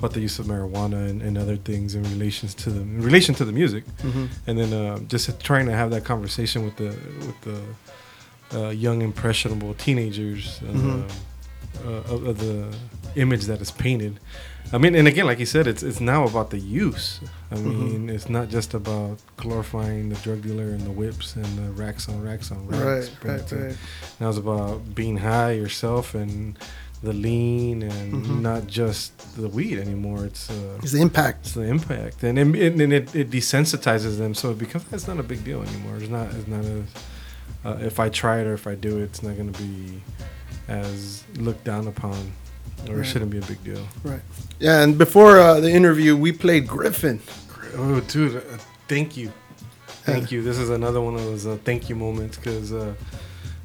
about the use of marijuana and, and other things in relations to the in relation to the music, Mhm. and then uh, just trying to have that conversation with the with the uh, young impressionable teenagers uh, Mhm. uh, of, of the image that is painted. I mean, and again, like you said, it's it's now about the use. I Mhm. mean, it's not just about glorifying the drug dealer and the whips and the racks on racks on racks. Right, right, right. Now it's about being high yourself and the lean and Mhm. not just the weed anymore. It's uh, It's the impact. It's the impact, and it, and it, it desensitizes them, so it becomes it's not a big deal anymore. It's not it's not as uh, if I try it or if I do it, it's not gonna be as looked down upon, or Right. it shouldn't be a big deal. Right. Yeah, and before uh, the interview, we played Griffin. Oh, dude, uh, thank you, thank you. This is another one of those uh, thank you moments because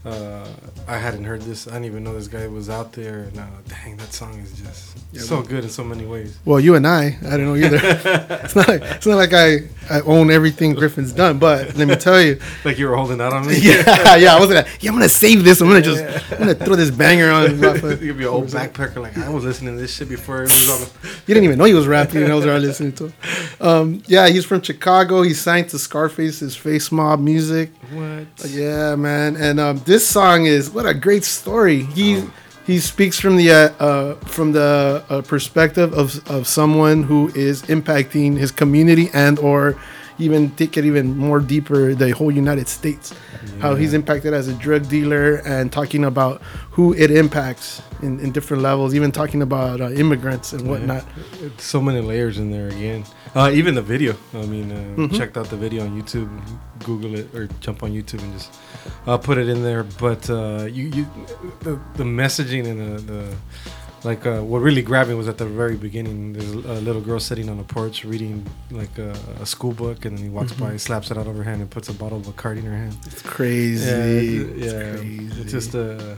uh, I hadn't heard this. I didn't even know this guy was out there. And uh, dang, that song is just Yeah, so well- good in so many ways. Well, you and I, I don't know either. it's not. Like, it's not like I, I own everything Griffin's done. But let me tell you, like you were holding out on me. yeah, yeah. I was like, yeah, I'm gonna save this. I'm gonna just, I'm gonna throw this banger on. You'll be an old backpacker. Like I was listening to this shit before it was on. You didn't even know he was rapping. and I was already listening to. Um, yeah, he's from Chicago. He signed to Scarface's Face Mob Music. What? Yeah, man. And um, this song is what a great story. He he speaks from the uh, uh, from the uh, perspective of of someone who is impacting his community and or even take it even more deeper the whole United States. How he's impacted as a drug dealer and talking about who it impacts in, in different levels, even talking about uh, immigrants and whatnot. Yeah. It's so many layers in there again. Uh, even the video. I mean, uh, Mhm. checked out the video on YouTube. Google it or jump on YouTube and just uh, put it in there. But uh, you, you, the, the messaging and the, the like uh, what really grabbed me was at the very beginning. There's a little girl sitting on a porch reading like a, a school book, and then he walks by, Mhm. slaps it out of her hand, and puts a bottle of Bacardi in her hand. It's crazy. Yeah, It's it's, yeah, crazy. it's just a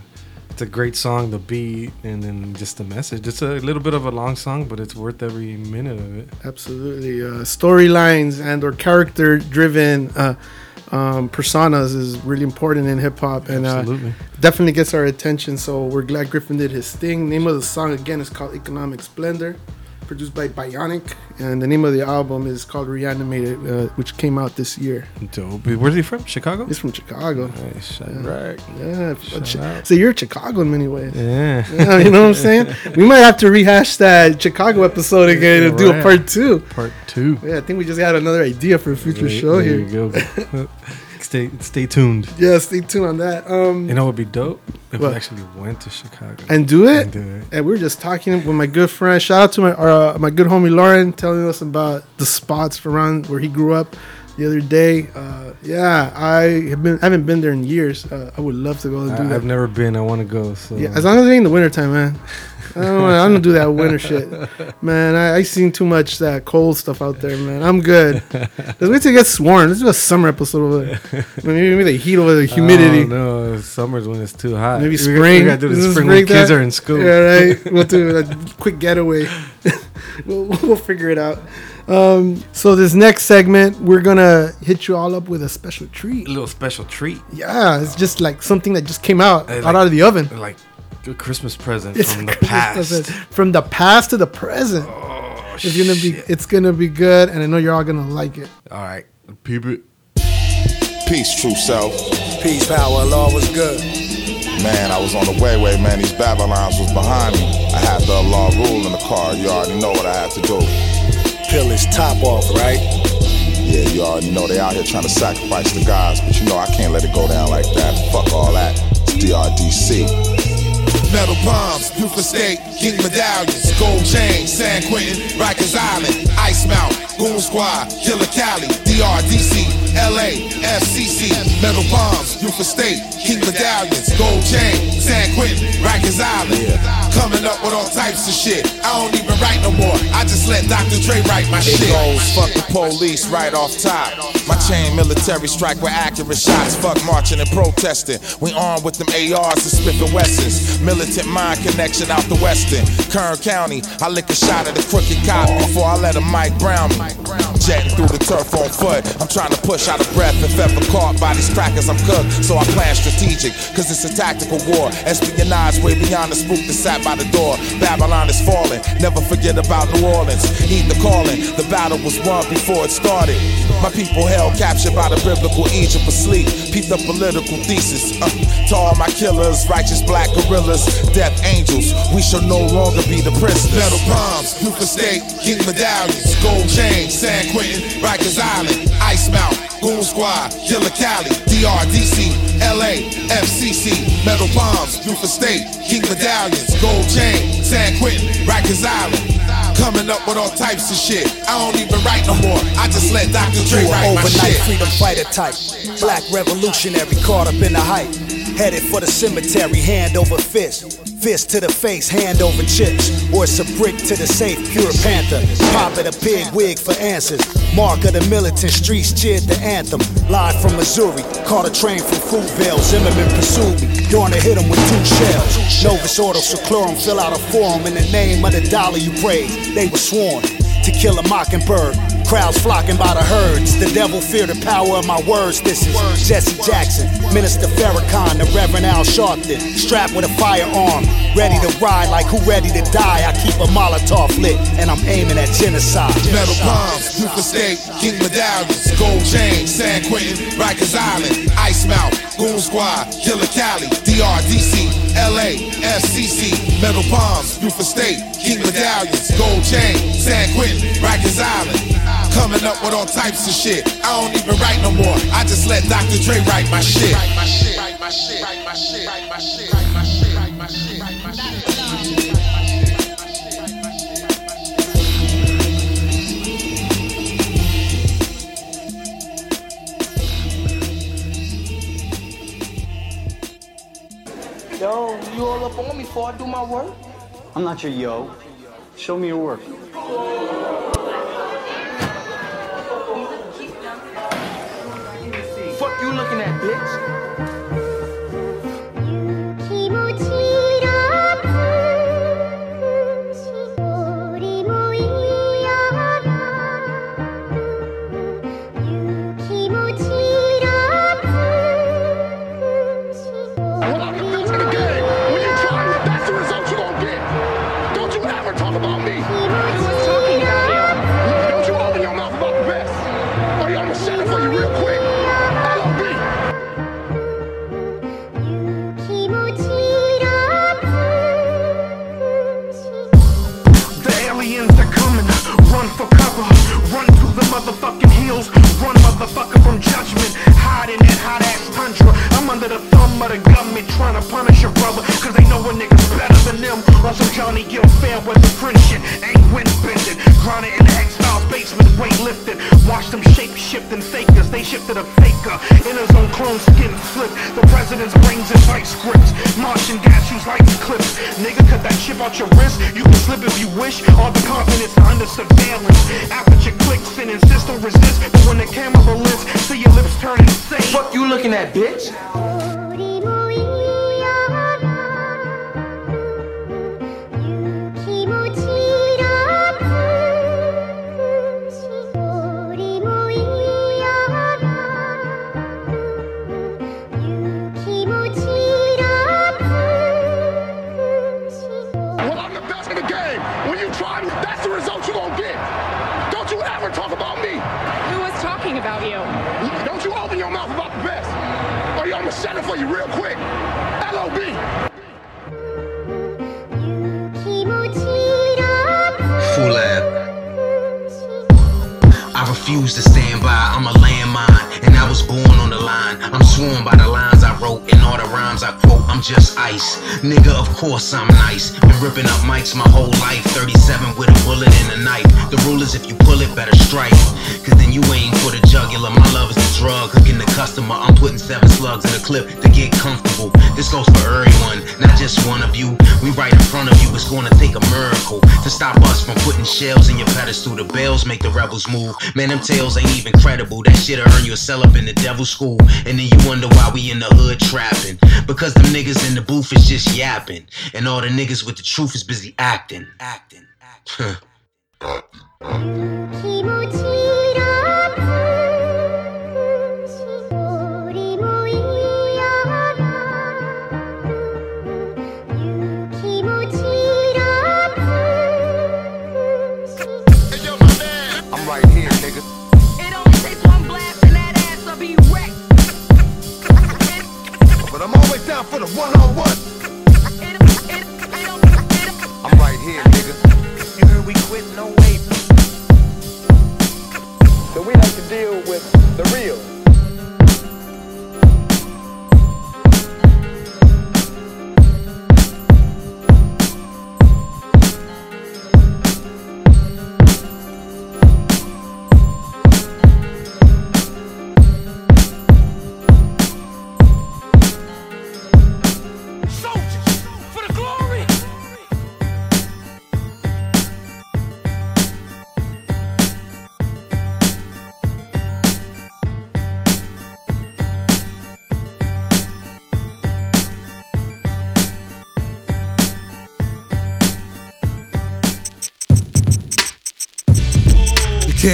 it's a great song, the beat, and then just the message. It's a little bit of a long song, but it's worth every minute of it. Absolutely. Uh, storylines and or character driven uh, um, personas is really important in hip hop and uh, definitely gets our attention. So we're glad Griffin did his thing. Name of the song again is called Economic Splendor, produced by Bionic, and the name of the album is called Reanimated, uh, which came out this year. Dope. Where's he from? Chicago? He's from Chicago. Nice. Yeah. Right. Yeah. Shout Chi- out. So you're Chicago in many ways. Yeah. Yeah, you know what I'm saying? We might have to rehash that Chicago episode again and do a part two. Part two. Yeah, I think we just got another idea for a future show there here. you go. stay stay tuned. Yeah, stay tuned on that. Um, You know what would be dope if What? we actually went to Chicago and do it. And do it. And we were just talking with my good friend. Shout out to my uh, my good homie Lauren, telling us about the spots around where he grew up the other day. Uh, yeah, I have been I haven't been there in years. Uh, I would love to go and do I, that. I've never been. I want to go. So Yeah, as long as it ain't the wintertime, man. I don't, I don't do that winter shit, man. I, I seen too much that cold stuff out there, man. I'm good. Let's wait till it gets warm. Let's do a summer episode over there. Maybe, maybe the heat over the humidity. Oh, no, summer's when it's too hot. Maybe spring. We gotta do the spring when spring kids are in school. Yeah, right. We'll do a quick getaway. we'll, we'll figure it out. Um, so this next segment, we're gonna hit you all up with a special treat. A little special treat. Yeah, it's just like something that just came out out like- of the oven. Like a Christmas present It's from the Christmas past. present. From the past to the present. Oh, it's gonna be it's gonna be good, and I know you're all gonna like it. All right, peep it. Peace, true self. Peace, power, law was good. Man, I was on the way, way, man. These Babylons was behind me. I had the law rule in the car. You already know what I had to do. Peel his top off, right? Yeah, you already know they out here trying to sacrifice the gods, but you know I can't let it go down like that. Fuck all that. It's DRDC. Metal palms, Buford State, King medallions, gold chains, San Quentin, Rikers Island, Ice Mount, Goon Squad, Killer Cali, DRDC, LA, FCC, Metal palms, Buford State, King medallions, gold chain, San Quentin, Rikers Island. Coming up with all types of shit. I don't even write no more. I just let Dr. Dre write my It shit. goes, fuck the police right off top. My chain military strike with accurate shots. Fuck marching and protesting. We armed with them ARs and Smith and Wessons. Militant mind connection out the western. Kern County, I lick a shot at a crooked cop before I let a Mike Brown me. Jetting through the turf on foot. I'm trying to push out of breath if ever caught by these crackers. I'm cooked, so I plan strategic. Cause it's a tactical war. Espionage way beyond the spook that sat by the door. Babylon is falling. Never forget about New Orleans. Heed the calling. The battle was won before it started. My people held captured by the biblical Egypt asleep. Peep the political thesis. Uh, to all my killers, righteous black gorillas, death angels. We shall no longer be the prisoners. Metal palms, Buford State, King medallions, gold chains, San Quentin, Rikers Island, Ice Mount, Goon Squad, Killer Cali, DRDC, LA, FCC, Metal palms, Buford State, King medallions, gold chain, San Quentin, Rikers Island. Coming up with all types of shit. I don't even write no more. I just let Dr. Dre write my overnight shit. freedom fighter type. Black revolutionary caught up in the hype. Headed for the cemetery, hand over fist. Fist to the face, hand over chips. Or it's a brick to the safe, pure panther. Pop at a pig wig for answers. Mark of the militant streets cheered the anthem. Live from Missouri, caught a train from Fruitvale. Zimmerman pursued me. Dawn to hit him with two shells. Novus Ordo Seclorum, fill out a form in the name of the dollar you praise. They were sworn to kill a mockingbird. Crowds flocking by the herds. The devil fear the power of my words. This is Jesse Jackson, Minister Farrakhan, the Reverend Al Sharpton, strapped with a firearm, ready to ride like who ready to die. I keep a Molotov lit and I'm aiming at genocide. Metal palms, Buford State, King Medallions, Gold Chain, San Quentin, Rikers Island, Ice Mount, Goon Squad, Killer Cali, DRDC, LA, FCC, Metal Palms, Buford State, King Medallions, Gold Chain, San Quentin, Rikers Island. Coming up with all types of shit. I don't even write no more. I just let Dr. Dre write my shit. Yo, you all up on me before I do my work? I'm not your yo. Show me your work. Man, them tales ain't even credible. That shit'll earn you a cell up in the devil's school. And then you wonder why we in the hood trapping. Because them niggas in the booth is just yapping. And all the niggas with the truth is busy acting. Acting. Huh.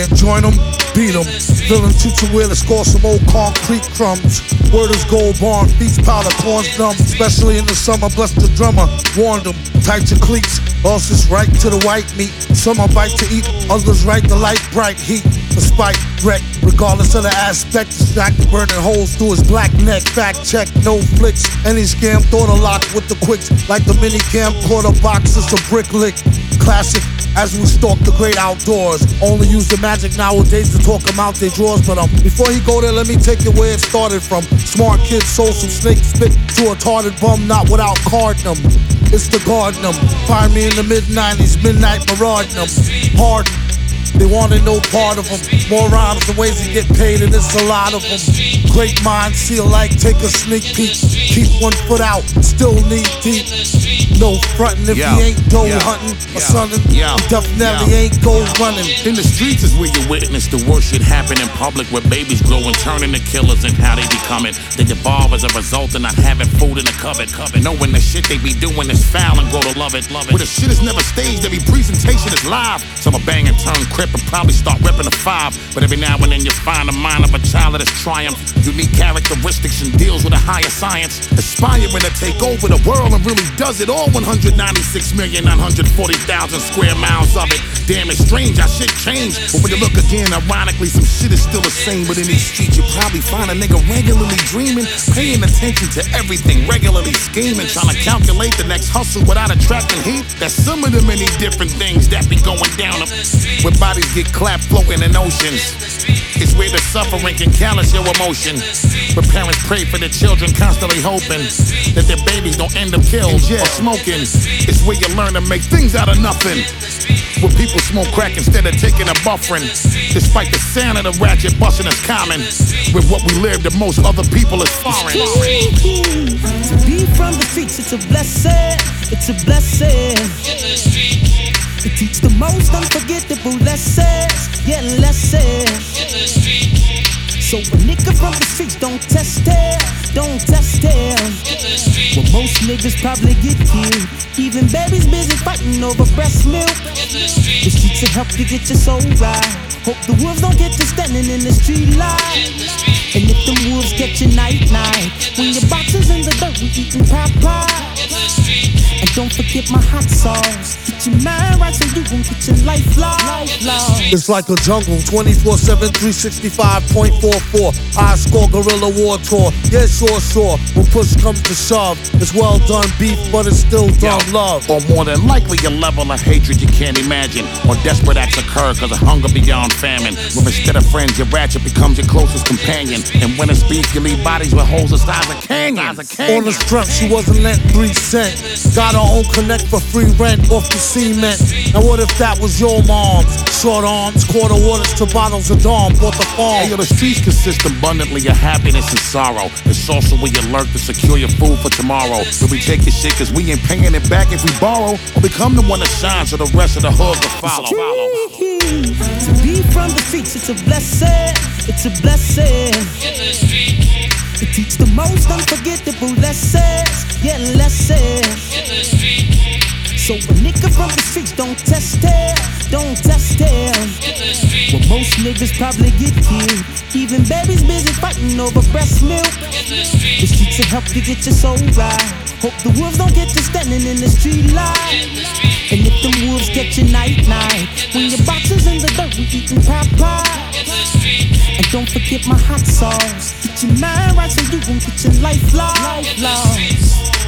Can't join them, beat them. Villain teacher to score some old concrete crumbs. Word is gold barn, beats powder, corns numb. Especially in the summer, bless the drummer. Warned them, tight your cleats. Us is right to the white meat. Some are bite to eat, others right to light bright heat. Despite wreck, regardless of the aspect, stack burning holes through his black neck. Fact check, no flicks. Any scam thought a lock with the quicks. Like the mini camcorder box, it's a brick lick. Classic as we stalk the great outdoors. Only use the magic nowadays to talk them out their drawers. But um, before he go there, let me take you where it started from. Smart kids sold some snake spit to a retarded bum, not without carding them. It's the garden them. Find me in the mid 90s, midnight marauding them. Hard. They wanted no part of them. More rhymes and ways to get paid, and it's a lot of them. Great minds see alike, take a sneak peek. Keep one foot out, still knee deep. No frontin' if Yo, he ain't dough yo, hunting or yo, something. yo, he definitely yo. ain't go running. In the streets is where you witness the worst shit happen in public where babies grow and turn into killers and how they becoming. They devolve as a result of not having food in the cupboard. cupboard. Knowing the shit they be doing is foul and grow to love it. Love it. Where the shit is never staged, every presentation is live. Some are bang and turn crip and probably start ripping a five. But every now and then you find the mind of a child that has. Unique characteristics and deals with a higher science. Aspiring to take over the world and really does it all 196,940,000 square miles of it. Damn, it's strange, our shit changed. But when you look again, ironically, some shit is still the same. But in these streets, you probably find a nigga regularly dreaming, paying attention to everything, regularly scheming, trying to calculate the next hustle without attracting heat. That's some of the many different things that be going down. Where bodies get clapped floating in oceans. It's where the suffering can callous your emotion. But parents pray for their children, constantly hoping that their babies don't end up killed or smoking. It's where you learn to make things out of nothing. Where people smoke crack instead of taking a buffering. Despite the sound of the ratchet busting is common. With what we live, the most other people is foreign. To be from the streets, it's a blessing. It's a blessing. To teach the most unforgettable lessons, yeah, lessons. So a nigga from the streets don't test it, don't test it. Well, most niggas probably get killed. Even babies busy fighting over breast milk. The streets will help you get your soul right. Hope the wolves don't get you standing in the street light. And if them wolves get you night night, when your boxes in the dirt, we eating Popeyes. And don't forget my hot sauce. Get your mind right so you won't get your life lost. It's like a jungle, 24 7, 365.44. High score guerrilla war tour. Yeah, sure, sure. When push comes to shove, it's well done beef, but it's still dumb love. Or more than likely a level of hatred you can't imagine. Or desperate acts occur because of hunger beyond famine. Where instead of friends, your ratchet becomes your closest companion. And when it speaks, you leave bodies with holes the size of canyons. On the strength, she wasn't lent three cents. Got her own connect for free rent off the cement. Now what if that was your mom's? Short arms, quarter waters to bottles of Dawn, bought the farm. Hey, yo, the streets consist abundantly of happiness and sorrow. It's also where you lurk to secure your food for tomorrow. So we take your shit cause we ain't paying it back if we borrow. Or become the one that shines so the rest of the hood will follow. To be from the streets, it's a blessing. It's a blessing. To teach the most unforgettable lessons, yeah, lessons. So a nigga from the streets don't test it, don't test it. Well, most niggas probably get killed. Even babies busy fighting over breast milk. The streets will help you get your soul right. Hope the wolves don't get you standing in the street light. And if them wolves get you night night, when your boxes in the dirt, we eating Popeyes. And don't forget my hot sauce. Get your mind right so you won't get your life lost.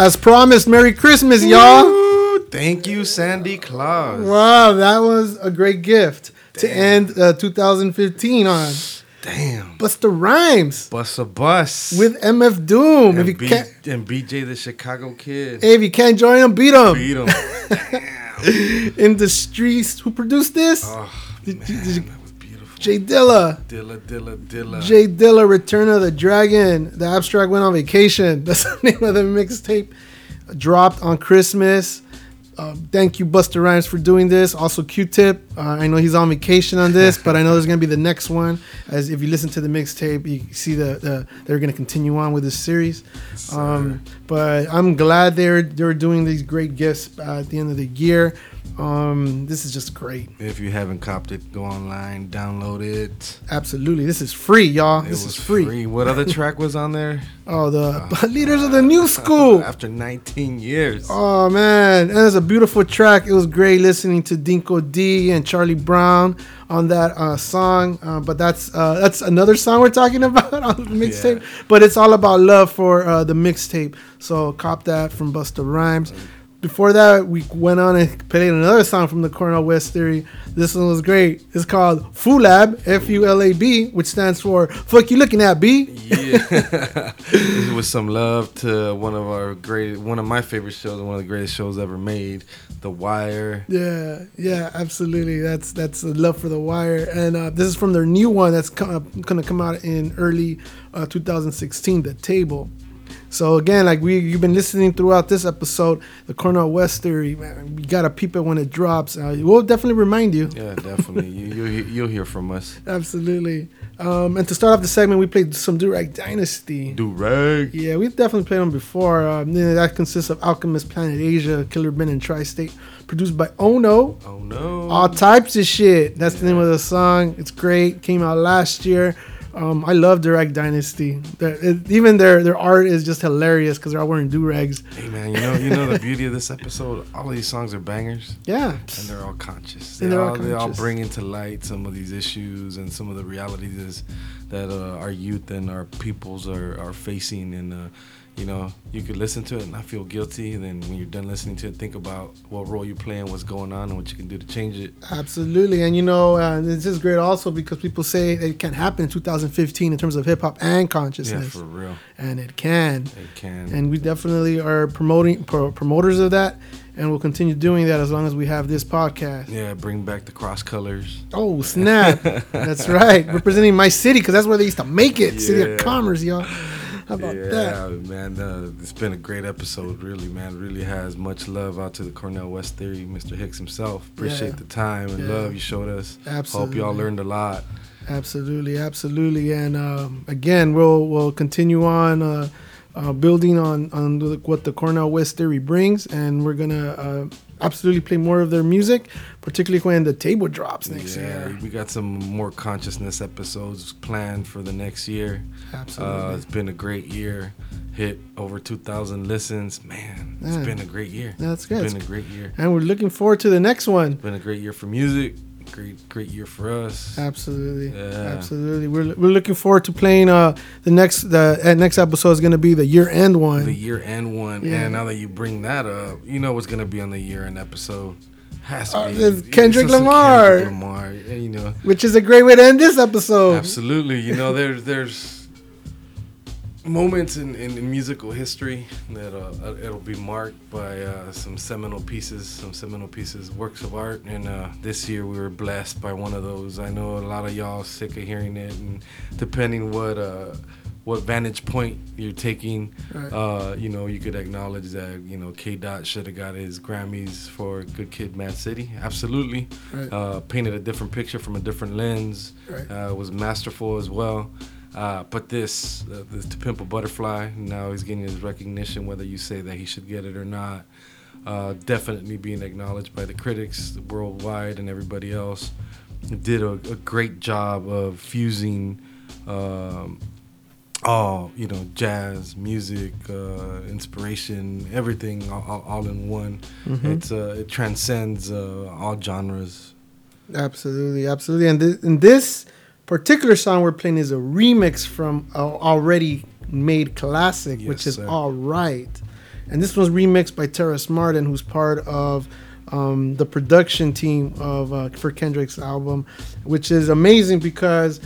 As promised, Merry Christmas, y'all. Woo! Thank you, Sandy Claus. Wow, that was a great gift to end uh, 2015 on. Damn. Busta Rhymes Bust a bus. with MF Doom. If and, you B- can't, and BJ the Chicago Kid. hey, if you can't join him, beat him. Beat him. In the streets. Who produced this? Oh, Did you- did you- J Dilla. Dilla, Dilla, Dilla. J Dilla, Return of the Dragon. The Abstract went on vacation. That's the name of the mixtape. Dropped on Christmas. uh, thank you, Busta Rhymes, for doing this. Also, Q-Tip. Uh, I know he's on vacation on this, but I know there's gonna be the next one. As if you listen to the mixtape, you see the, the they're gonna continue on with this series. Um, but I'm glad they're they're doing these great gifts uh, at the end of the year. Um, this is just great. If you haven't copped it, go online, download it. Absolutely, this is free, y'all. It this was is free. What other track was on there? Oh, the leaders of the new school. After 19 years. Oh man, and it's a beautiful track. It was great listening to Dinco D and Charlie Brown on that uh, song. Uh, but that's uh, that's another song we're talking about on the mixtape. But it's all about love for uh, the mixtape. So cop that from Busta Rhymes. Before that, we went on and played another song from the Cornel West Theory. This one was great. It's called Fulab, F U L A B, which stands for "Fuck You Looking At B." Yeah. Was some love to one of our great, one of my favorite shows, and one of the greatest shows ever made, The Wire. Yeah, yeah, absolutely. That's that's a love for the wire, and uh, this is from their new one that's co- gonna come out in early uh, 2016, The Table. So again, like we you've been listening throughout this episode, the Cornel West theory, man, you gotta peep it when it drops. Uh, we'll definitely remind you. Yeah, definitely. you, you'll, you'll hear from us. Absolutely. Um, and to start off the segment, we played some Durag Dynasty. Durag. Yeah, we've definitely played them before. Um, you that consists of Alchemist Planet Asia, Killer Ben, and Tri State, produced by Ono. Oh no. All types of shit. That's the name of the song. It's great. Came out last year. Um, I love Durag Dynasty. It- even their their art is just hilarious because they're all wearing do rags. Hey man, you know you know the beauty of this episode. All of these songs are bangers. Yeah. and they're all conscious. They all all, they all bring into light some of these issues and some of the realities that uh, our youth and our peoples are are facing. And uh, you know, you could listen to it and not feel guilty. And then when you're done listening to it, think about what role you're playing, what's going on, and what you can do to change it. Absolutely, and you know, uh, it's just great also because people say it can happen in 2015 in terms of hip hop and consciousness. Yeah, for real. and it can. It can. And we definitely are promoting pro- promoters of that, and we'll continue doing that as long as we have this podcast. Yeah, bring back the cross colors. Oh snap! that's right, representing my city because that's where they used to make it, City of Commerce, y'all. How about yeah, that? man. Uh, it's been a great episode, really, man. Really has much love out to the Cornel West Theory, Mr. Hicks himself. Appreciate Yeah. the time and Yeah. love you showed us. Hope y'all learned a lot. Absolutely, absolutely, and um, again, we'll we'll continue on uh, uh, building on on the, what the Cornel West theory brings, and we're gonna uh, absolutely play more of their music, particularly when the table drops next yeah, year. we got some more consciousness episodes planned for the next year. Absolutely. Uh, it's been a great year. Hit over 2,000 listens. Man, it's Yeah. been a great year. That's good. It's been a great year. And we're looking forward to the next one. Been a great year for music. Great, great year for us. Absolutely, Yeah. absolutely. We're, we're looking forward to playing. Uh, the next the uh, next episode is gonna be the year end one. The year end one. Yeah. And now that you bring that up, you know what's gonna be on the year end episode. Has to Uh, be Kendrick Lamar. Kendrick Lamar. You know. which is a great way to end this episode. Absolutely. You know, there's there's moments in, in, in musical history that uh, it'll be marked by uh, some seminal pieces, some seminal pieces, works of art. And uh, this year we were blessed by one of those. I know a lot of y'all sick of hearing it, and depending what uh, what vantage point you're taking, Right. uh, you know, you could acknowledge that you know K. Dot should have got his Grammys for Good Kid, Mad City. Absolutely, Right. uh, painted a different picture from a different lens. Right. Uh, was masterful as well. Uh, but this, uh, this to pimp a butterfly. Now he's getting his recognition, whether you say that he should get it or not. Uh, definitely being acknowledged by the critics worldwide and everybody else. Did a, a great job of fusing um, all you know, jazz, music, uh, inspiration, everything all, all, in one. Mhm. It's uh, it transcends uh, all genres. Absolutely, absolutely. And, th- and this particular song we're playing is a remix from a already made classic, which is sir. All Right. And this was remixed by Terrace Martin, who's part of um, the production team of uh, for Kendrick's album, which is amazing because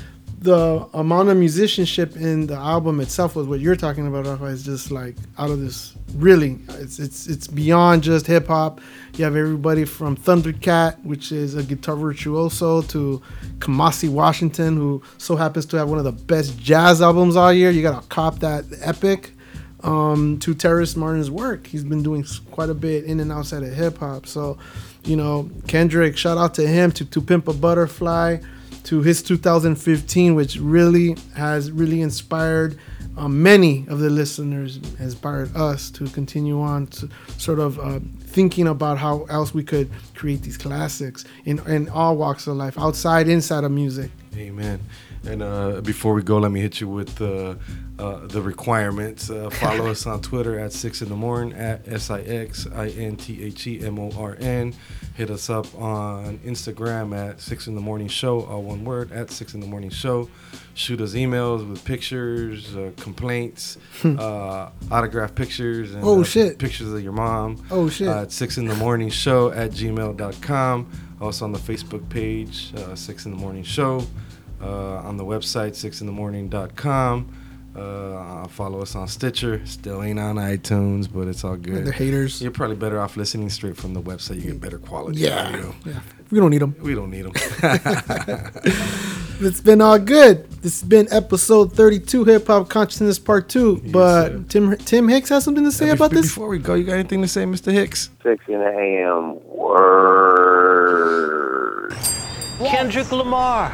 the amount of musicianship in the album itself was what you're talking about, Rafa, is just like out of this. Really, it's it's it's beyond just hip hop. You have everybody from Thundercat, which is a guitar virtuoso, to Kamasi Washington, who so happens to have one of the best jazz albums all year. You gotta cop that epic. um, to Terrace Martin's work. He's been doing quite a bit in and outside of hip hop. So, you know, Kendrick, shout out to him, to, to Pimp a Butterfly, to his 2015, which really has really inspired um, many of the listeners, inspired us to continue on to sort of uh, thinking about how else we could create these classics in, in all walks of life, outside, inside of music. Amen. And uh, before we go, let me hit you with uh, uh, the requirements. Uh, follow us on Twitter at six in the morning at s i x i n t h e m o r n. Hit us up on Instagram at six in the morning show, all one word at six in the morning show. Shoot us emails with pictures, uh, complaints, uh, autograph pictures, and Hmm. Oh, shit. pictures of your mom. Oh, shit. At six in the morning show at gmail.com. Also on the Facebook page, uh, six in the morning show. Uh, on the website, sixinthemorning.com. Uh, follow us on Stitcher. Still ain't on iTunes, but it's all good. They're haters. You're probably better off listening straight from the website. You get better quality Yeah. audio. yeah. We don't need them. We don't need them. It's been all good. This has been episode 32, Hip Hop Consciousness Part 2. but Tim Tim Hicks has something to say about this? Before we go, you got anything to say, Mr. Hicks? Six in the AM. Word. Kendrick Lamar.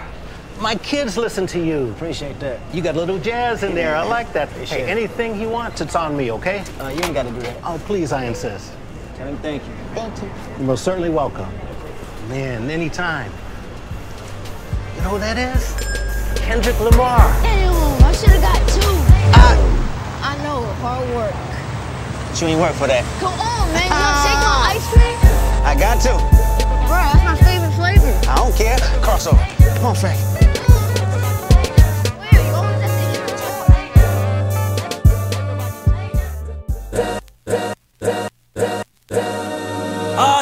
My kids listen to you. Appreciate that. You got a little jazz in there. I like that. Hey, anything he wants, it's on me, okay? Uh, you ain't got to do that. Oh, please, I insist. Tell him thank you. Thank you. You're most certainly welcome. Man, anytime. You know who that is? Kendrick Lamar. Damn, I should have got two. I, I know, hard work. You ain't work for that. Come on, man. You want to take my ice cream? I got to. Bro, that's my favorite flavor. I don't care. Crossover. Come on, Frank.